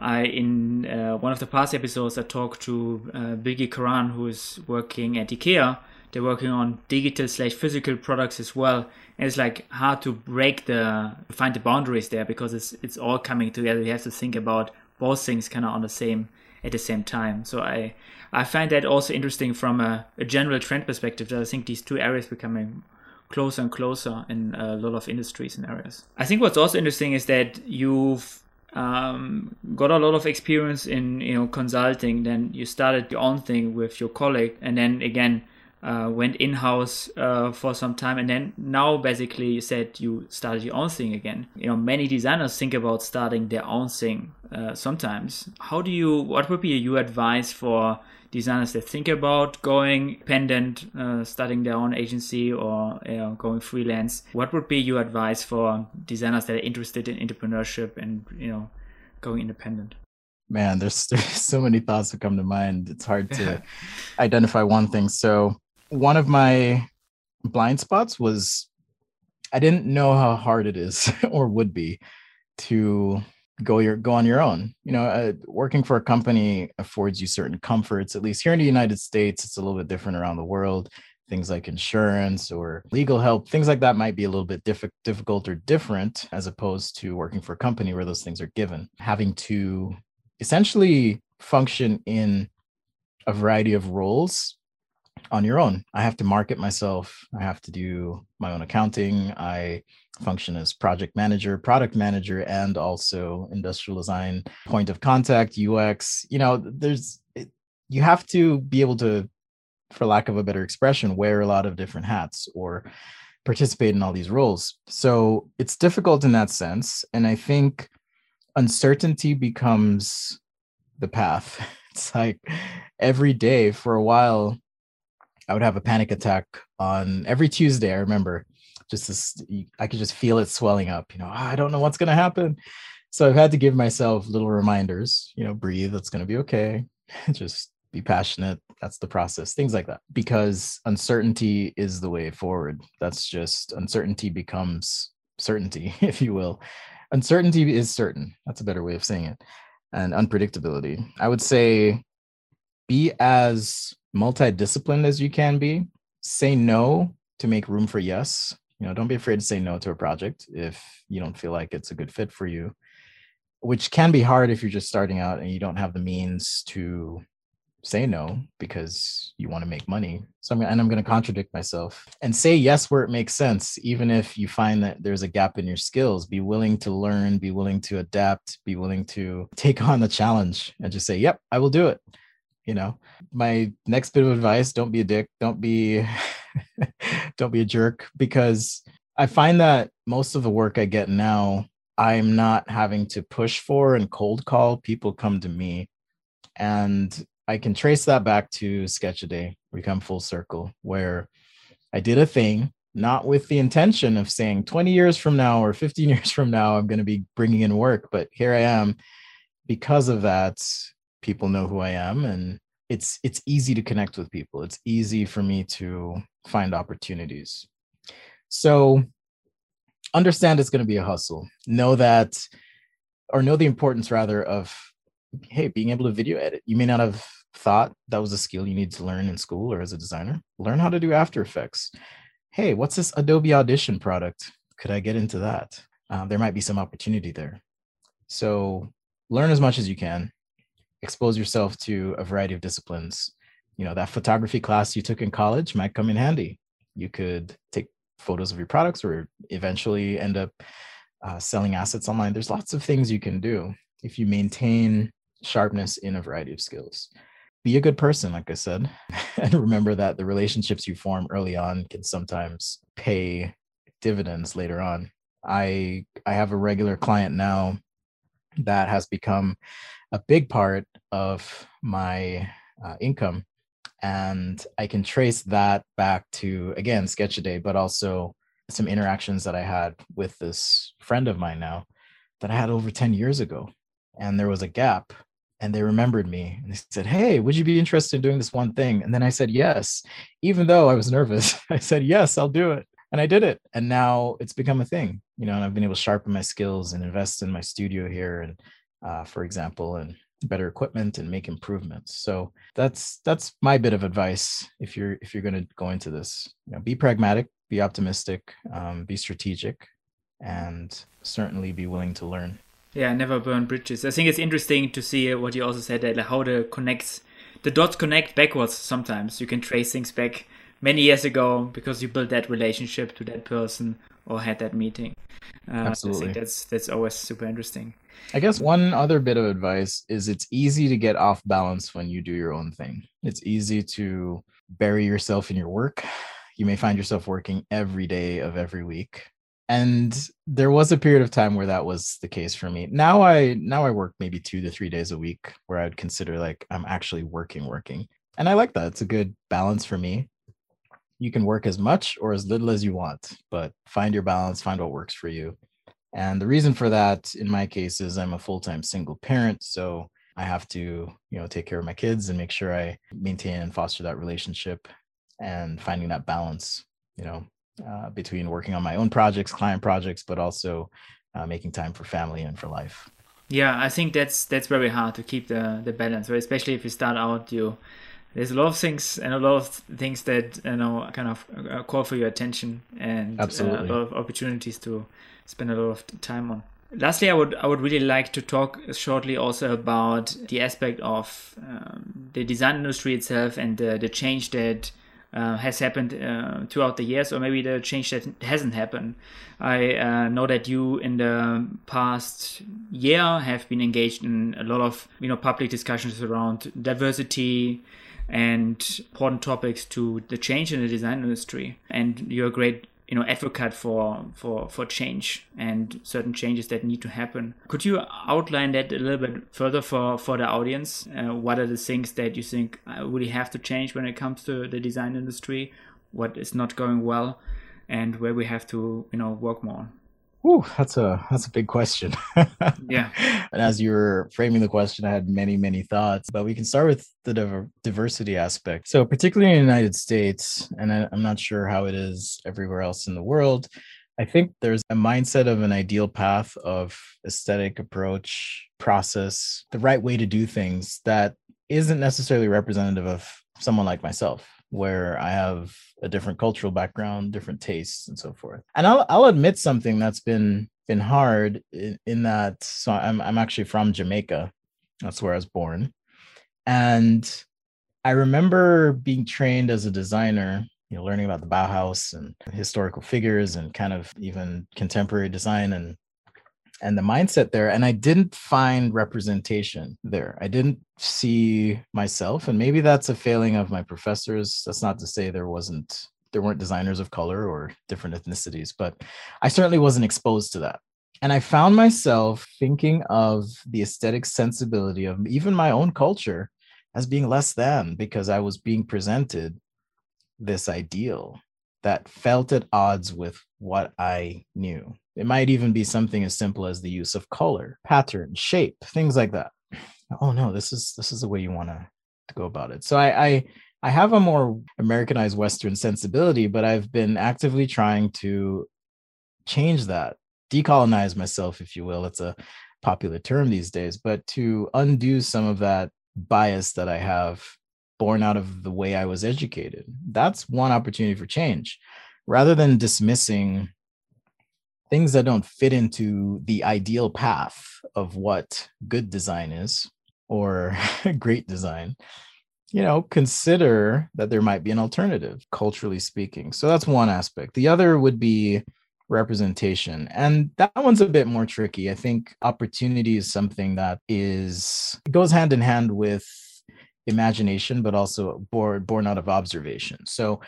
I in uh, one of the past episodes I talked to uh, Bilgi Karan who is working at IKEA. They're working on digital slash physical products as well. And it's like hard to break the find the boundaries there because it's it's all coming together. You have to think about both things kind of on the same at the same time. So I I find that also interesting from a, a general trend perspective. That I think these two areas becoming closer and closer in a lot of industries and areas. I think what's also interesting is that you've um, got a lot of experience in you know consulting. Then you started your own thing with your colleague, and then again uh, went in house uh, for some time, and then now basically you said you started your own thing again. You know, many designers think about starting their own thing uh, sometimes. How do you? What would be your advice for designers that think about going independent, uh, starting their own agency, or you know, going freelance? What would be your advice for designers that are interested in entrepreneurship and you know, going independent? man there's [laughs] there's so many thoughts that come to mind it's hard to [laughs] identify one thing so one of my blind spots was I didn't know how hard it is [laughs] or would be to go your go on your own. You know, uh, working for a company affords you certain comforts. At least here in the United States, it's a little bit different around the world. Things like insurance or legal help, things like that might be a little bit diff- difficult or different as opposed to working for a company where those things are given. Having to essentially function in a variety of roles on your own. I have to market myself. I have to do my own accounting. I function as project manager, product manager, and also industrial design, point of contact, UX. You know, there's, you have to be able to, for lack of a better expression, wear a lot of different hats or participate in all these roles. So it's difficult in that sense. And I think uncertainty becomes the path. [laughs] It's like every day for a while, I would have a panic attack on every Tuesday. I remember just this, I could just feel it swelling up. You know, ah, I don't know what's going to happen. So I've had to give myself little reminders, you know, breathe, it's going to be okay. [laughs] just be passionate. That's the process, things like that. Because uncertainty is the way forward. That's just uncertainty becomes certainty, [laughs] if you will. Uncertainty is certain. That's a better way of saying it. And unpredictability. I would say be as multidisciplined as you can be. Say no to make room for yes. You know, don't be afraid to say no to a project if you don't feel like it's a good fit for you, which can be hard if you're just starting out and you don't have the means to say no because you want to make money. So I'm and I'm going to contradict myself and say yes where it makes sense, even if you find that there's a gap in your skills. Be willing to learn, be willing to adapt, be willing to take on the challenge, and just say, "Yep, I will do it." You know, my next bit of advice: don't be a dick, don't be, [laughs] don't be a jerk, because I find that most of the work I get now. I'm not having to push for and cold call. People come to me and I can trace that back to Sketch a Day, we come full circle, where I did a thing, not with the intention of saying 20 years from now or 15 [laughs] years from now, I'm going to be bringing in work, but here I am. Because of that, people know who I am and it's it's easy to connect with people. It's easy for me to find opportunities. So understand it's going to be a hustle. Know that or know the importance rather of hey, being able to video edit. You may not have thought that was a skill you need to learn in school or as a designer. Learn how to do After Effects. Hey, what's this Adobe Audition product? Could I get into that? Uh, there might be some opportunity there. So learn as much as you can. Expose yourself to a variety of disciplines. You know, that photography class you took in college might come in handy. You could take photos of your products or eventually end up uh, selling assets online. There's lots of things you can do if you maintain sharpness in a variety of skills. Be a good person, like I said, [laughs] and remember that the relationships you form early on can sometimes pay dividends later on. I I have a regular client now that has become a big part of my uh, income. And i can trace that back to again sketch a day but also some interactions that i had with this friend of mine now that i had over 10 years ago. And there was a gap and they remembered me and they said hey would you be interested in doing this one thing? And then i said yes. Even though i was nervous [laughs] i said yes i'll do it and i did it and now it's become a thing you know and i've been able to sharpen my skills and invest in my studio here and uh, for example and better equipment and make improvements so that's that's my bit of advice if you're if you're going to go into this you know be pragmatic be optimistic um, be strategic and certainly be willing to learn yeah, never burn bridges. I think it's interesting to see what you also said that like how the connects the dots connect backwards sometimes. You can trace things back many years ago because you built that relationship to that person or had that meeting. Uh, Absolutely. I think that's that's always super interesting. I guess one other bit of advice is it's easy to get off balance when you do your own thing. It's easy to bury yourself in your work. You may find yourself working every day of every week and there was a period of time where that was the case for me now i now i work maybe two to three days a week where i would consider like i'm actually working working and i like that it's a good balance for me you can work as much or as little as you want but find your balance find what works for you and the reason for that in my case is i'm a full-time single parent so i have to you know take care of my kids and make sure i maintain and foster that relationship and finding that balance you know uh, between working on my own projects, client projects, but also uh, making time for family and for life. Yeah, I think that's that's very hard to keep the the balance, right? especially if you start out, you there's a lot of things and a lot of things that you know kind of uh, call for your attention and uh, Absolutely. a lot of opportunities to spend a lot of time on. Lastly, I would I would really like to talk shortly also about the aspect of um, the design industry itself and the, the change that uh, has happened uh, throughout the years, or maybe the change that hasn't happened. I uh, know that you, in the past year, have been engaged in a lot of you know public discussions around diversity and important topics to the change in the design industry. And you're a great you know advocate for for for change and certain changes that need to happen. Could you outline that a little bit further for for the audience? Uh, what are the things that you think uh, really have to change when it comes to the design industry? What is not going well? And where we have to you know work more Whew, that's a that's a big question. [laughs] yeah. And as you were framing the question, I had many many thoughts. But we can start with the diver- diversity aspect. So, particularly in the United States, and I, I'm not sure how it is everywhere else in the world. I think there's a mindset of an ideal path of aesthetic approach, process, the right way to do things that isn't necessarily representative of someone like myself where I have a different cultural background, different tastes, and so forth. And I'll I'll admit something that's been been hard in, in that. So I'm I'm actually from Jamaica. That's where I was born, and I remember being trained as a designer. You know, learning about the Bauhaus and historical figures, and kind of even contemporary design and and the mindset there and i didn't find representation there. I didn't see myself and maybe that's a failing of my professors. That's not to say there wasn't there weren't designers of color or different ethnicities but i certainly wasn't exposed to that. And i found myself thinking of the aesthetic sensibility of even my own culture as being less than because i was being presented this ideal that felt at odds with what i knew it might even be something as simple as the use of color, pattern, shape, things like that. Oh no, this is this is the way you want to go about it. So I, I I have a more Americanized Western sensibility, but I've been actively trying to change that, decolonize myself, if you will. It's a popular term these days, but to undo some of that bias that I have born out of the way I was educated. That's one opportunity for change. Rather than dismissing things that don't fit into the ideal path of what good design is or [laughs] great design you know consider that there might be an alternative culturally speaking. So that's one aspect. The other would be representation. And that one's a bit more tricky. I think opportunity is something that is goes hand in hand with imagination but also born born out of observation. So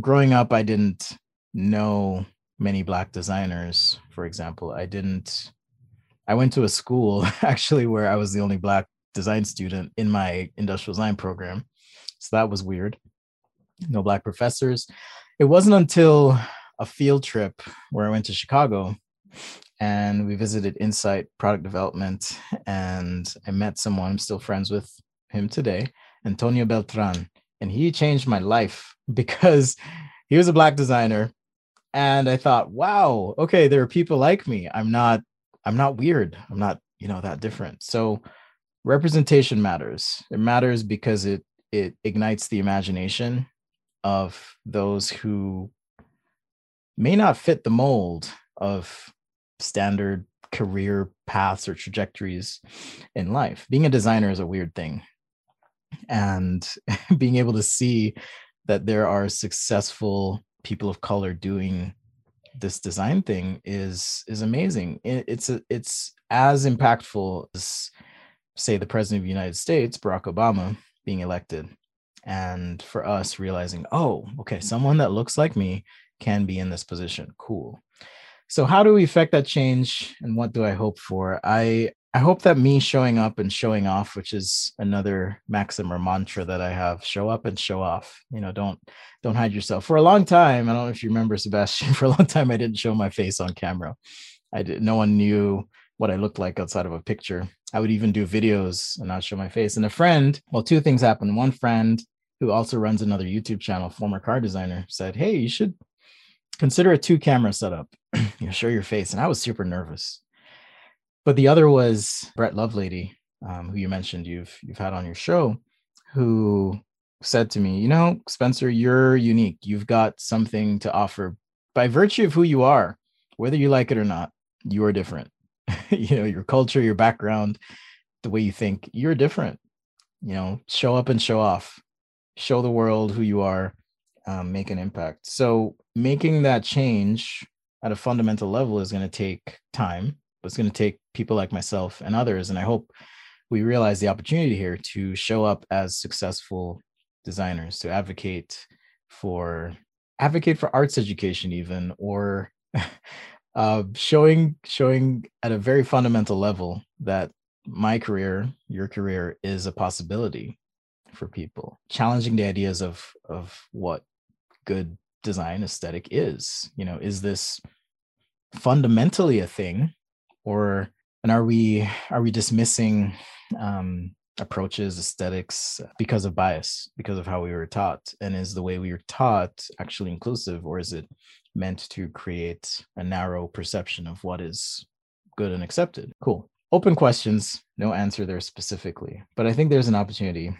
growing up i didn't know many black designers for example i didn't i went to a school [laughs] actually where i was the only black design student in my industrial design program. So that was weird. No black professors. It wasn't until a field trip where i went to chicago and we visited insight product development and i met someone i'm still friends with him today antonio beltran. And he changed my life [laughs] because he was a black designer and i thought wow okay there are people like me. I'm not i'm not weird. I'm not you know that different. So representation matters. It matters because it it ignites the imagination of those who may not fit the mold of standard career paths or trajectories in life. Being a designer is a weird thing and [laughs] being able to see that there are successful people of color doing this design thing is is amazing. It, it's a, it's as impactful as say the president of the United States, Barack Obama, being elected, and for us realizing, oh, okay, someone that looks like me can be in this position. Cool. So how do we affect that change, and what do I hope for? I I hope that me showing up and showing off, which is another maxim or mantra that I have, show up and show off. You know, don't don't hide yourself. For a long time, I don't know if you remember Sebastian, [laughs] for a long time I didn't show my face on camera. I did no one knew what I looked like outside of a picture. I would even do videos and not show my face. And a friend, well, two things happened. One friend who also runs another YouTube channel, former car designer, said, Hey, you should consider a two camera setup. [clears throat] you know, show your face. And I was super nervous but the other was Brett Lovelady, um, who you mentioned you've you've had on your show, who said to me, you know, Spencer, you're unique. You've got something to offer by virtue of who you are, whether you like it or not. You are different. [laughs] you know, your culture, your background, the way you think, you're different. You know, show up and show off, show the world who you are, um, make an impact. So making that change at a fundamental level is going to take time it's going to take people like myself and others. And I hope we realize the opportunity here to show up as successful designers, to advocate for advocate for arts education, even or [laughs] uh, showing showing at a very fundamental level that my career, your career, is a possibility for people. Challenging the ideas of of what good design aesthetic is. You know, is this fundamentally a thing or and are we are we dismissing um approaches aesthetics because of bias because of how we were taught? And is the way we were taught actually inclusive or is it meant to create a narrow perception of what is good and accepted? Cool. Open questions no answer there specifically but i think there's an opportunity.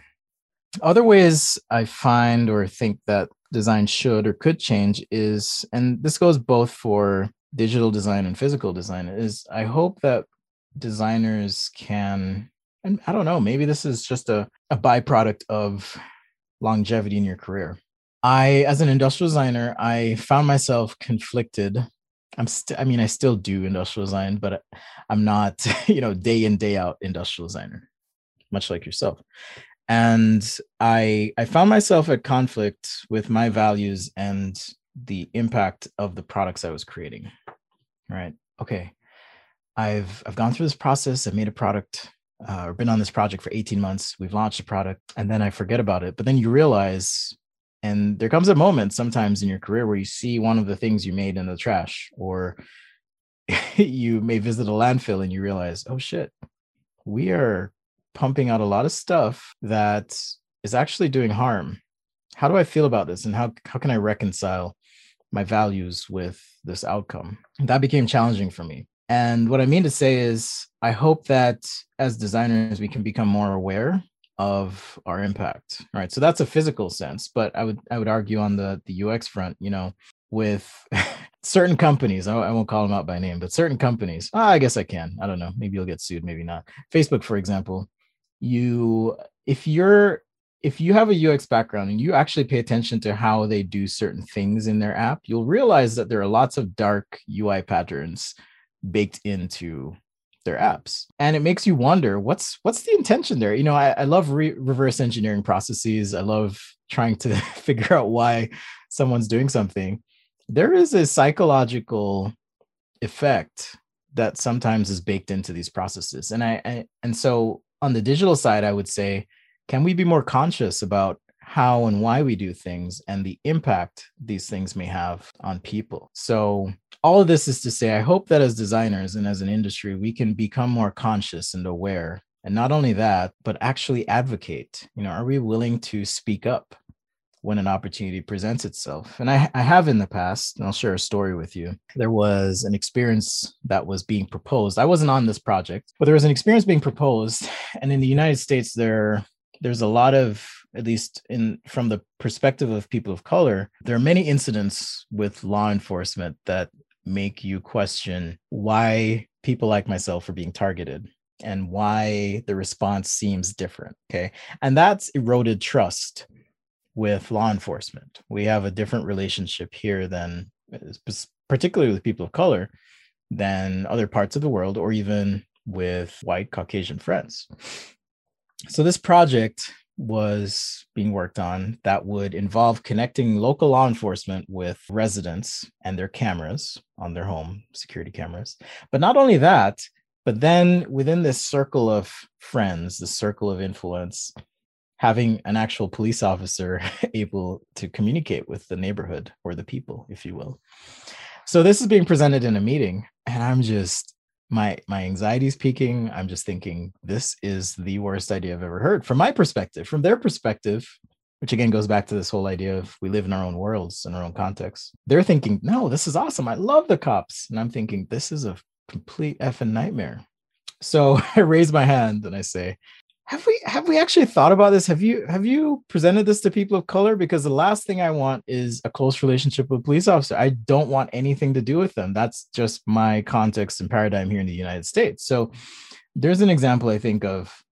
Other ways i find or think that design should or could change is and this goes both for digital design and physical design is i hope that designers can and i don't know maybe this is just a, a byproduct of longevity in your career. I as an industrial designer i found myself conflicted. I'm still i mean i still do industrial design but i'm not [laughs] you know day in day out industrial designer much like yourself. And i i found myself at conflict with my values and the impact of the products i was creating right. Okay. I've i've gone through this process i've made a product uh, or been on this project for 18 months we've launched a product and then i forget about it but then you realize and there comes a moment sometimes in your career where you see one of the things you made in the trash or [laughs] you may visit a landfill and you realize oh shit. We are pumping out a lot of stuff that is actually doing harm. How do i feel about this and how, how can i reconcile my values with this outcome. That became challenging for me. And what i mean to say is i hope that as designers we can become more aware of our impact right? So that's a physical sense but i would i would argue on the the ux front you know with [laughs] certain companies I, won't call them out by name but certain companies oh, i guess i can i don't know maybe you'll get sued maybe not. Facebook for example you if you're if you have a UX background and you actually pay attention to how they do certain things in their app, you'll realize that there are lots of dark UI patterns baked into their apps. And it makes you wonder what's what's the intention there? You know i, I love re- reverse engineering processes. I love trying to [laughs] figure out why someone's doing something. There is a psychological effect that sometimes is baked into these processes. And I, I and so on the digital side, I would say, can we be more conscious about how and why we do things and the impact these things may have on people. So, all of this is to say, I hope that as designers and as an industry, we can become more conscious and aware. And not only that, but actually advocate. You know, are we willing to speak up when an opportunity presents itself. And I, I have in the past, and I'll share a story with you. There was an experience that was being proposed. I wasn't on this project, but there was an experience being proposed. And in the United States, there there's a lot of at least in from the perspective of people of color there are many incidents with law enforcement that make you question why people like myself are being targeted and why the response seems different okay and that's eroded trust with law enforcement. We have a different relationship here than, particularly with people of color, than other parts of the world, or even with white Caucasian friends. So, this project was being worked on that would involve connecting local law enforcement with residents and their cameras on their home security cameras. But not only that, but then within this circle of friends, the circle of influence, having an actual police officer [laughs] able to communicate with the neighborhood or the people, if you will. So this is being presented in a meeting, and I'm just my my anxiety is peaking. I'm just thinking this is the worst idea I've ever heard from my perspective. From their perspective, which again goes back to this whole idea of we live in our own worlds in our own context. They're thinking, no, this is awesome. I love the cops. And I'm thinking, this is a complete effing nightmare. So [laughs] I raise my hand and I say, have we have we actually thought about this? Have you have you presented this to people of color? Because the last thing i want is a close relationship with a police officer. I don't want anything to do with them. That's just my context and paradigm here in the united states. So there's an example i think of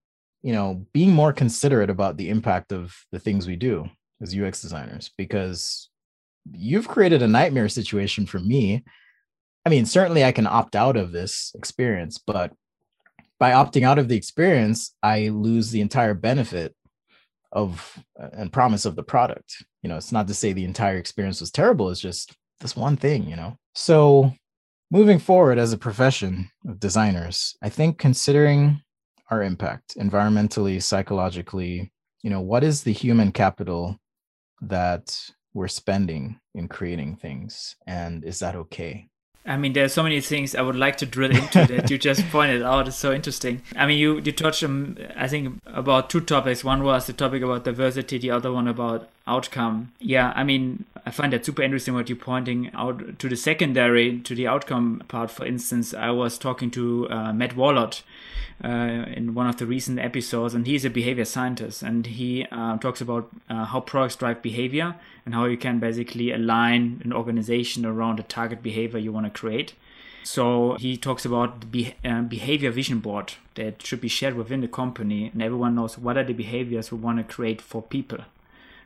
you know being more considerate about the impact of the things we do as ux designers because you've created a nightmare situation for me. I mean certainly i can opt out of this experience but by opting out of the experience, I lose the entire benefit of and promise of the product. You know, it's not to say the entire experience was terrible, it's just this one thing, you know. So moving forward as a profession of designers, I think considering our impact environmentally, psychologically, you know, what is the human capital that we're spending in creating things and is that okay? I mean, there's so many things I would like to drill into [laughs] that you just pointed out. It's so interesting. I mean, you you touched on I think about two topics. One was the topic about diversity, the other one about outcome. Yeah, I mean, I find that super interesting what you're pointing out to the secondary, to the outcome part. For instance, I was talking to uh, Matt Wallaert uh, in one of the recent episodes, and he's a behavior scientist, and he uh, talks about uh, how products drive behavior and how you can basically align an organization around a target behavior you want to create. So he talks about the uh, behavior vision board that should be shared within the company, and everyone knows what are the behaviors we want to create for people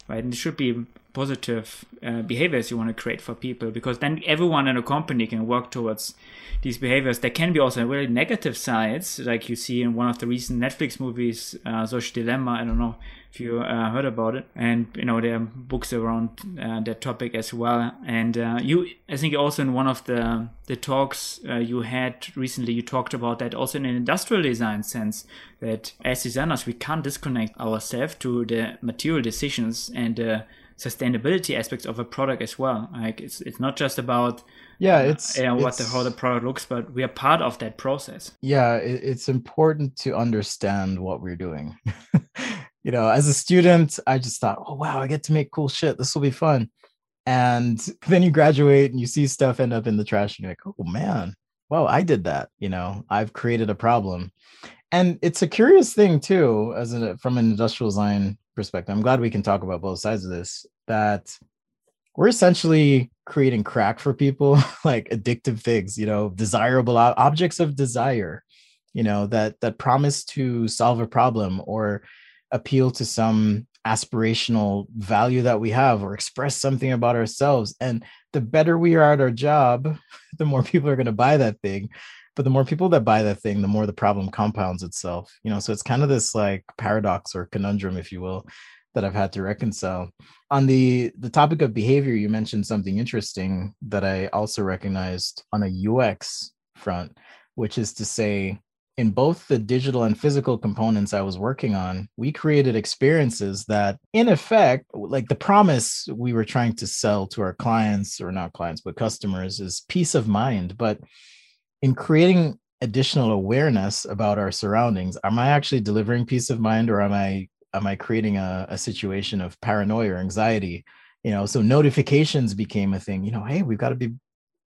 right? And it should be positive uh, behaviors you want to create for people because then everyone in a company can work towards these behaviors. There can be also really negative sides, like you see in one of the recent Netflix movies, uh, Social Dilemma. I don't know if you uh, heard about it, and you know there are books around uh, that topic as well. And uh, you, I think, also in one of the the talks uh, you had recently, you talked about that also in an industrial design sense that as designers we can't disconnect ourselves to the material decisions and the sustainability aspects of a product as well. Like it's it's not just about yeah it's, uh, what it's, the how the product looks but we are part of that process. Yeah it, it's important to understand what we're doing. [laughs] You know as a student i just thought oh wow i get to make cool shit. This will be fun. And [laughs] then you graduate and you see stuff end up in the trash and you're like oh man. Wow i did that. You know i've created a problem. And it's a curious thing too as a, from an industrial design perspective i'm glad we can talk about both sides of this that we're essentially creating crack for people [laughs] like addictive things you know desirable objects of desire you know that that promise to solve a problem or appeal to some aspirational value that we have or express something about ourselves. And the better we are at our job [laughs] the more people are going to buy that thing but the more people that buy that thing the more the problem compounds itself you know so it's kind of this like paradox or conundrum if you will that I've had to reconcile. On the the topic of behavior, you mentioned something interesting that I also recognized on a UX front, which is to say, in both the digital and physical components I was working on, we created experiences that, in effect, like the promise we were trying to sell to our clients, or not clients, but customers, is peace of mind. But in creating additional awareness about our surroundings, am I actually delivering peace of mind or am I am I creating a, a situation of paranoia or anxiety? You know, so notifications became a thing. You know, hey, we've got to be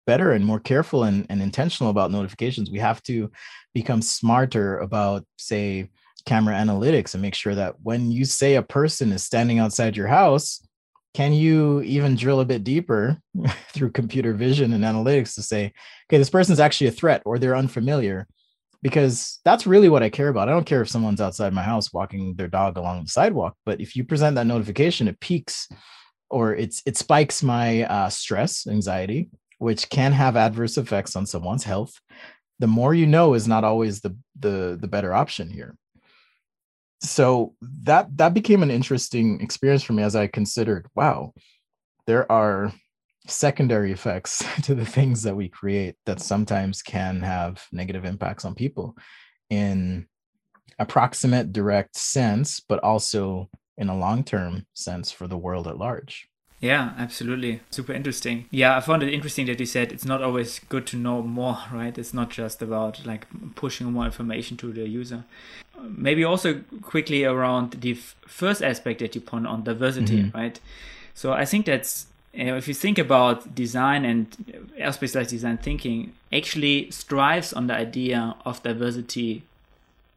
better and more careful and, and intentional about notifications. We have to become smarter about, say, camera analytics and make sure that when you say a person is standing outside your house, can you even drill a bit deeper [laughs] through computer vision and analytics to say, okay, this person's actually a threat or they're unfamiliar? because that's really what I care about. I don't care if someone's outside my house walking their dog along the sidewalk, but if you present that notification, it peaks or it's it spikes my uh, stress, anxiety, which can have adverse effects on someone's health. The more you know is not always the the the better option here. So that that became an interesting experience for me as I considered, wow, there are secondary effects [laughs] to the things that we create that sometimes can have negative impacts on people in approximate direct sense but also in a long-term sense for the world at large yeah absolutely. Super interesting. Yeah i found it interesting that you said it's not always good to know more right? It's not just about like pushing more information to the user. Maybe also quickly around the first aspect that you point on diversity mm-hmm. right? So i think that's you know, if you think about design and aerospace design thinking, actually strives on the idea of diversity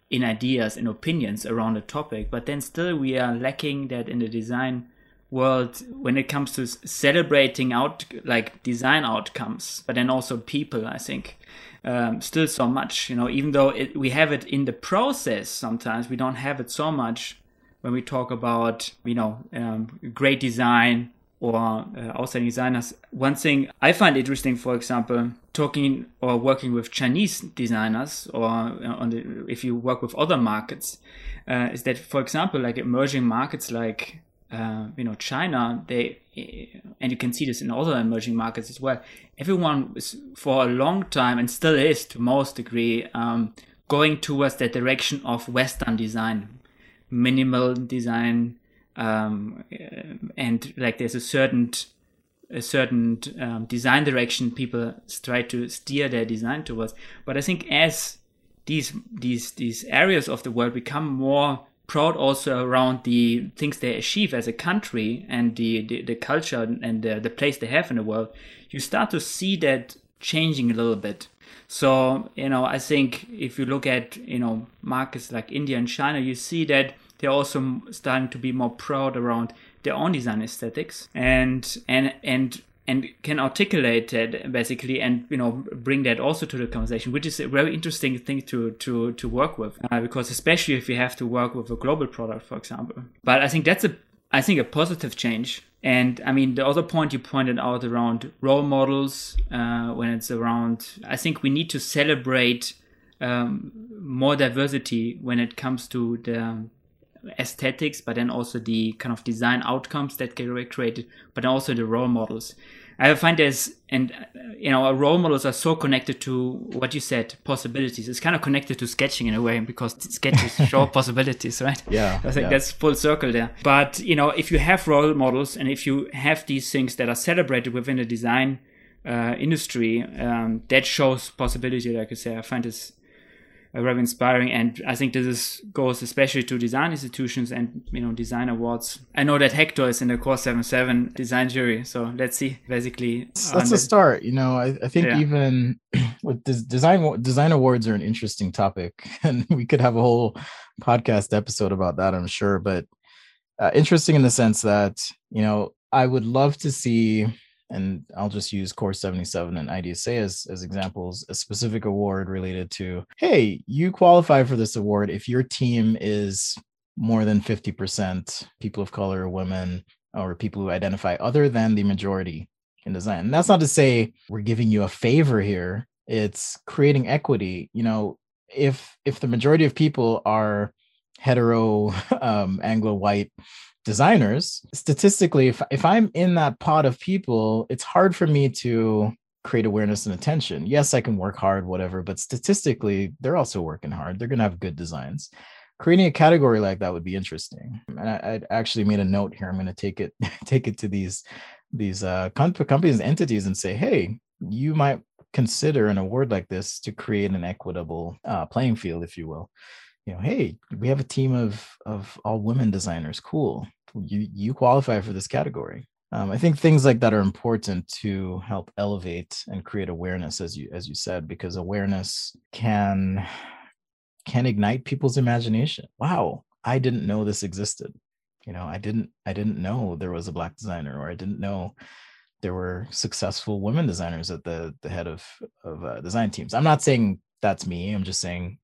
in ideas and opinions around a topic, but then still we are lacking that in the design world when it comes to celebrating out like design outcomes, but then also people. I think um, still so much, you know, even though it, we have it in the process, sometimes we don't have it so much when we talk about you know um, great design or uh, outside designers. One thing I find interesting, for example, talking or working with Chinese designers, or uh, on the, if you work with other markets, uh, is that, for example, like emerging markets like uh, you know China, they uh, and you can see this in other emerging markets as well. Everyone was for a long time and still is to most degree um, going towards the direction of Western design, minimal design, um, and like there's a certain a certain um, design direction people try to steer their design towards. But I think as these these these areas of the world become more proud also around the things they achieve as a country and the, the, the culture and the, the place they have in the world, you start to see that changing a little bit. So, you know, I think if you look at, you know, markets like India and China, you see that they're also starting to be more proud around their own design aesthetics and and and and can articulate that basically and you know bring that also to the conversation which is a very interesting thing to to to work with uh, because especially if you have to work with a global product for example but i think that's a i think a positive change and i mean the other point you pointed out around role models uh, when it's around i think we need to celebrate um, more diversity when it comes to the aesthetics, but then also the kind of design outcomes that get created, but also the role models. I find there's, and you know, our role models are so connected to what you said, possibilities. It's kind of connected to sketching in a way because sketches [laughs] show possibilities, right? Yeah. I think yeah. that's full circle there. But you know, if you have role models and if you have these things that are celebrated within the design uh, industry, um, that shows possibility. Like I say, I find this uh, very inspiring. And I think this is, goes especially to design institutions and you know design awards. I know that Hector is in the Core 77 design jury, so let's see. Basically, that's a start. You know, I, I think yeah. even [clears throat] with this design design awards are an interesting topic, [laughs] and we could have a whole podcast episode about that. I'm sure, but uh, interesting in the sense that you know I would love to see and I'll just use Core 77 and IDSA as, as examples, a specific award related to, hey, you qualify for this award if your team is more than 50% people of color, women, or people who identify other than the majority in design. And that's not to say we're giving you a favor here. It's creating equity. You know, if if the majority of people are hetero, um, Anglo white, designers statistically if, if i'm in that pot of people it's hard for me to create awareness and attention. Yes i can work hard whatever but statistically they're also working hard. They're going to have good designs. Creating a category like that would be interesting. And I, I actually made a note here. I'm going to take it [laughs] take it to these these uh companies entities and say hey you might consider an award like this to create an equitable uh, playing field if you will you know hey we have a team of of all women designers cool. You you qualify for this category. Um, i think things like that are important to help elevate and create awareness as you as you said because awareness can can ignite people's imagination. Wow i didn't know this existed. You know i didn't i didn't know there was a black designer or i didn't know there were successful women designers at the the head of of uh, design teams. I'm not saying that's me. I'm just saying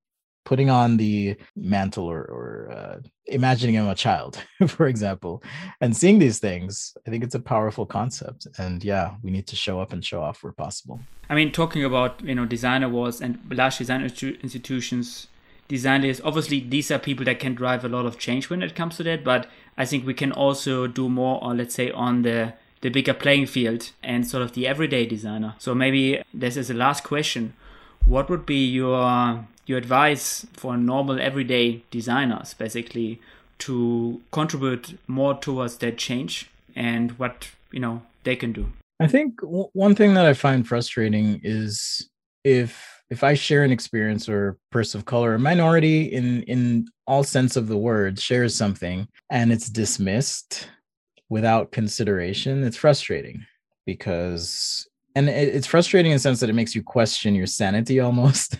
putting on the mantle or, or uh, imagining I'm a child, [laughs] for example, and seeing these things, I think it's a powerful concept. And yeah, we need to show up and show off where possible. I mean, talking about you know design awards and large design institutions, design leaders. Obviously, these are people that can drive a lot of change when it comes to that. But I think we can also do more on, let's say, on the the bigger playing field and sort of the everyday designer. So maybe this is the last question. What would be your your advice for normal everyday designers basically to contribute more towards that change and what you know they can do? I think w- one thing that i find frustrating is if if i share an experience or person of color a minority in in all sense of the word shares something and it's dismissed without consideration it's frustrating because and it's frustrating in the sense that it makes you question your sanity [laughs] almost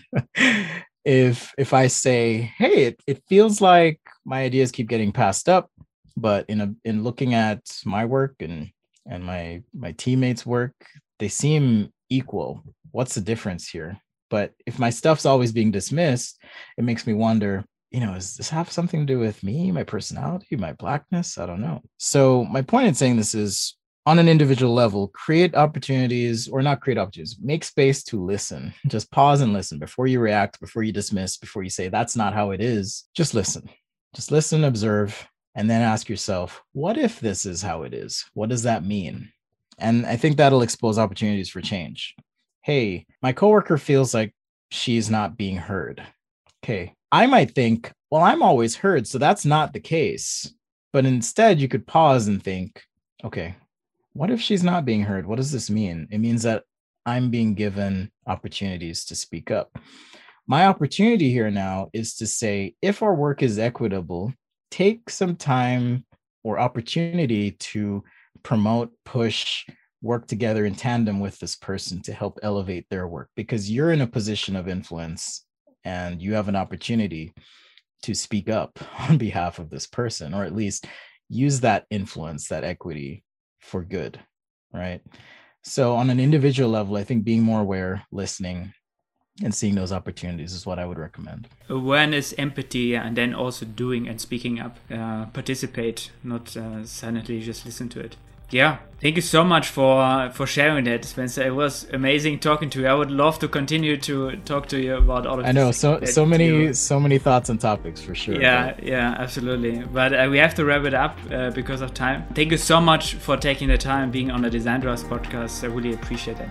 if if I say, hey, it, it feels like my ideas keep getting passed up, but in a in looking at my work and and my my teammates' work, they seem equal. What's the difference here? But if my stuff's always being dismissed, it makes me wonder, you know, does this have something to do with me, my personality, my blackness? I don't know. So my point in saying this is on an individual level, create opportunities or not create opportunities, make space to listen. Just pause and listen before you react, before you dismiss, before you say, that's not how it is. Just listen. Just listen, observe, and then ask yourself, what if this is how it is? What does that mean? And I think that'll expose opportunities for change. Hey, my coworker feels like she's not being heard. Okay. I might think, well, I'm always heard. So that's not the case. But instead, you could pause and think, okay, what if she's not being heard? What does this mean? It means that I'm being given opportunities to speak up. My opportunity here now is to say if our work is equitable, take some time or opportunity to promote, push, work together in tandem with this person to help elevate their work because you're in a position of influence and you have an opportunity to speak up [laughs] on behalf of this person or at least use that influence that equity for good right? So on an individual level i think being more aware listening and seeing those opportunities is what i would recommend. Awareness empathy and then also doing and speaking up uh, participate not uh, silently just listen to it yeah, thank you so much for for sharing that, Spencer. It was amazing talking to you. I would love to continue to talk to you about all of. This. I know so so many so many thoughts and topics for sure. Yeah, but. yeah, absolutely. But uh, we have to wrap it up uh, because of time. Thank you so much for taking the time being on the Design Drives podcast. I really appreciate it.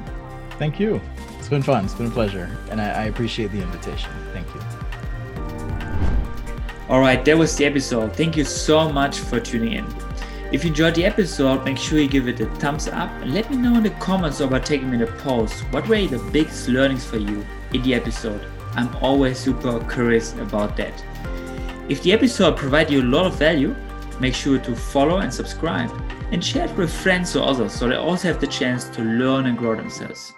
Thank you. It's been fun. It's been a pleasure, and I, I appreciate the invitation. Thank you. All right, that was the episode. Thank you so much for tuning in. If you enjoyed the episode, make sure you give it a thumbs up and let me know in the comments or by taking me the post what were the biggest learnings for you in the episode. I'm always super curious about that. If the episode provided you a lot of value, make sure to follow and subscribe and share it with friends or others so they also have the chance to learn and grow themselves.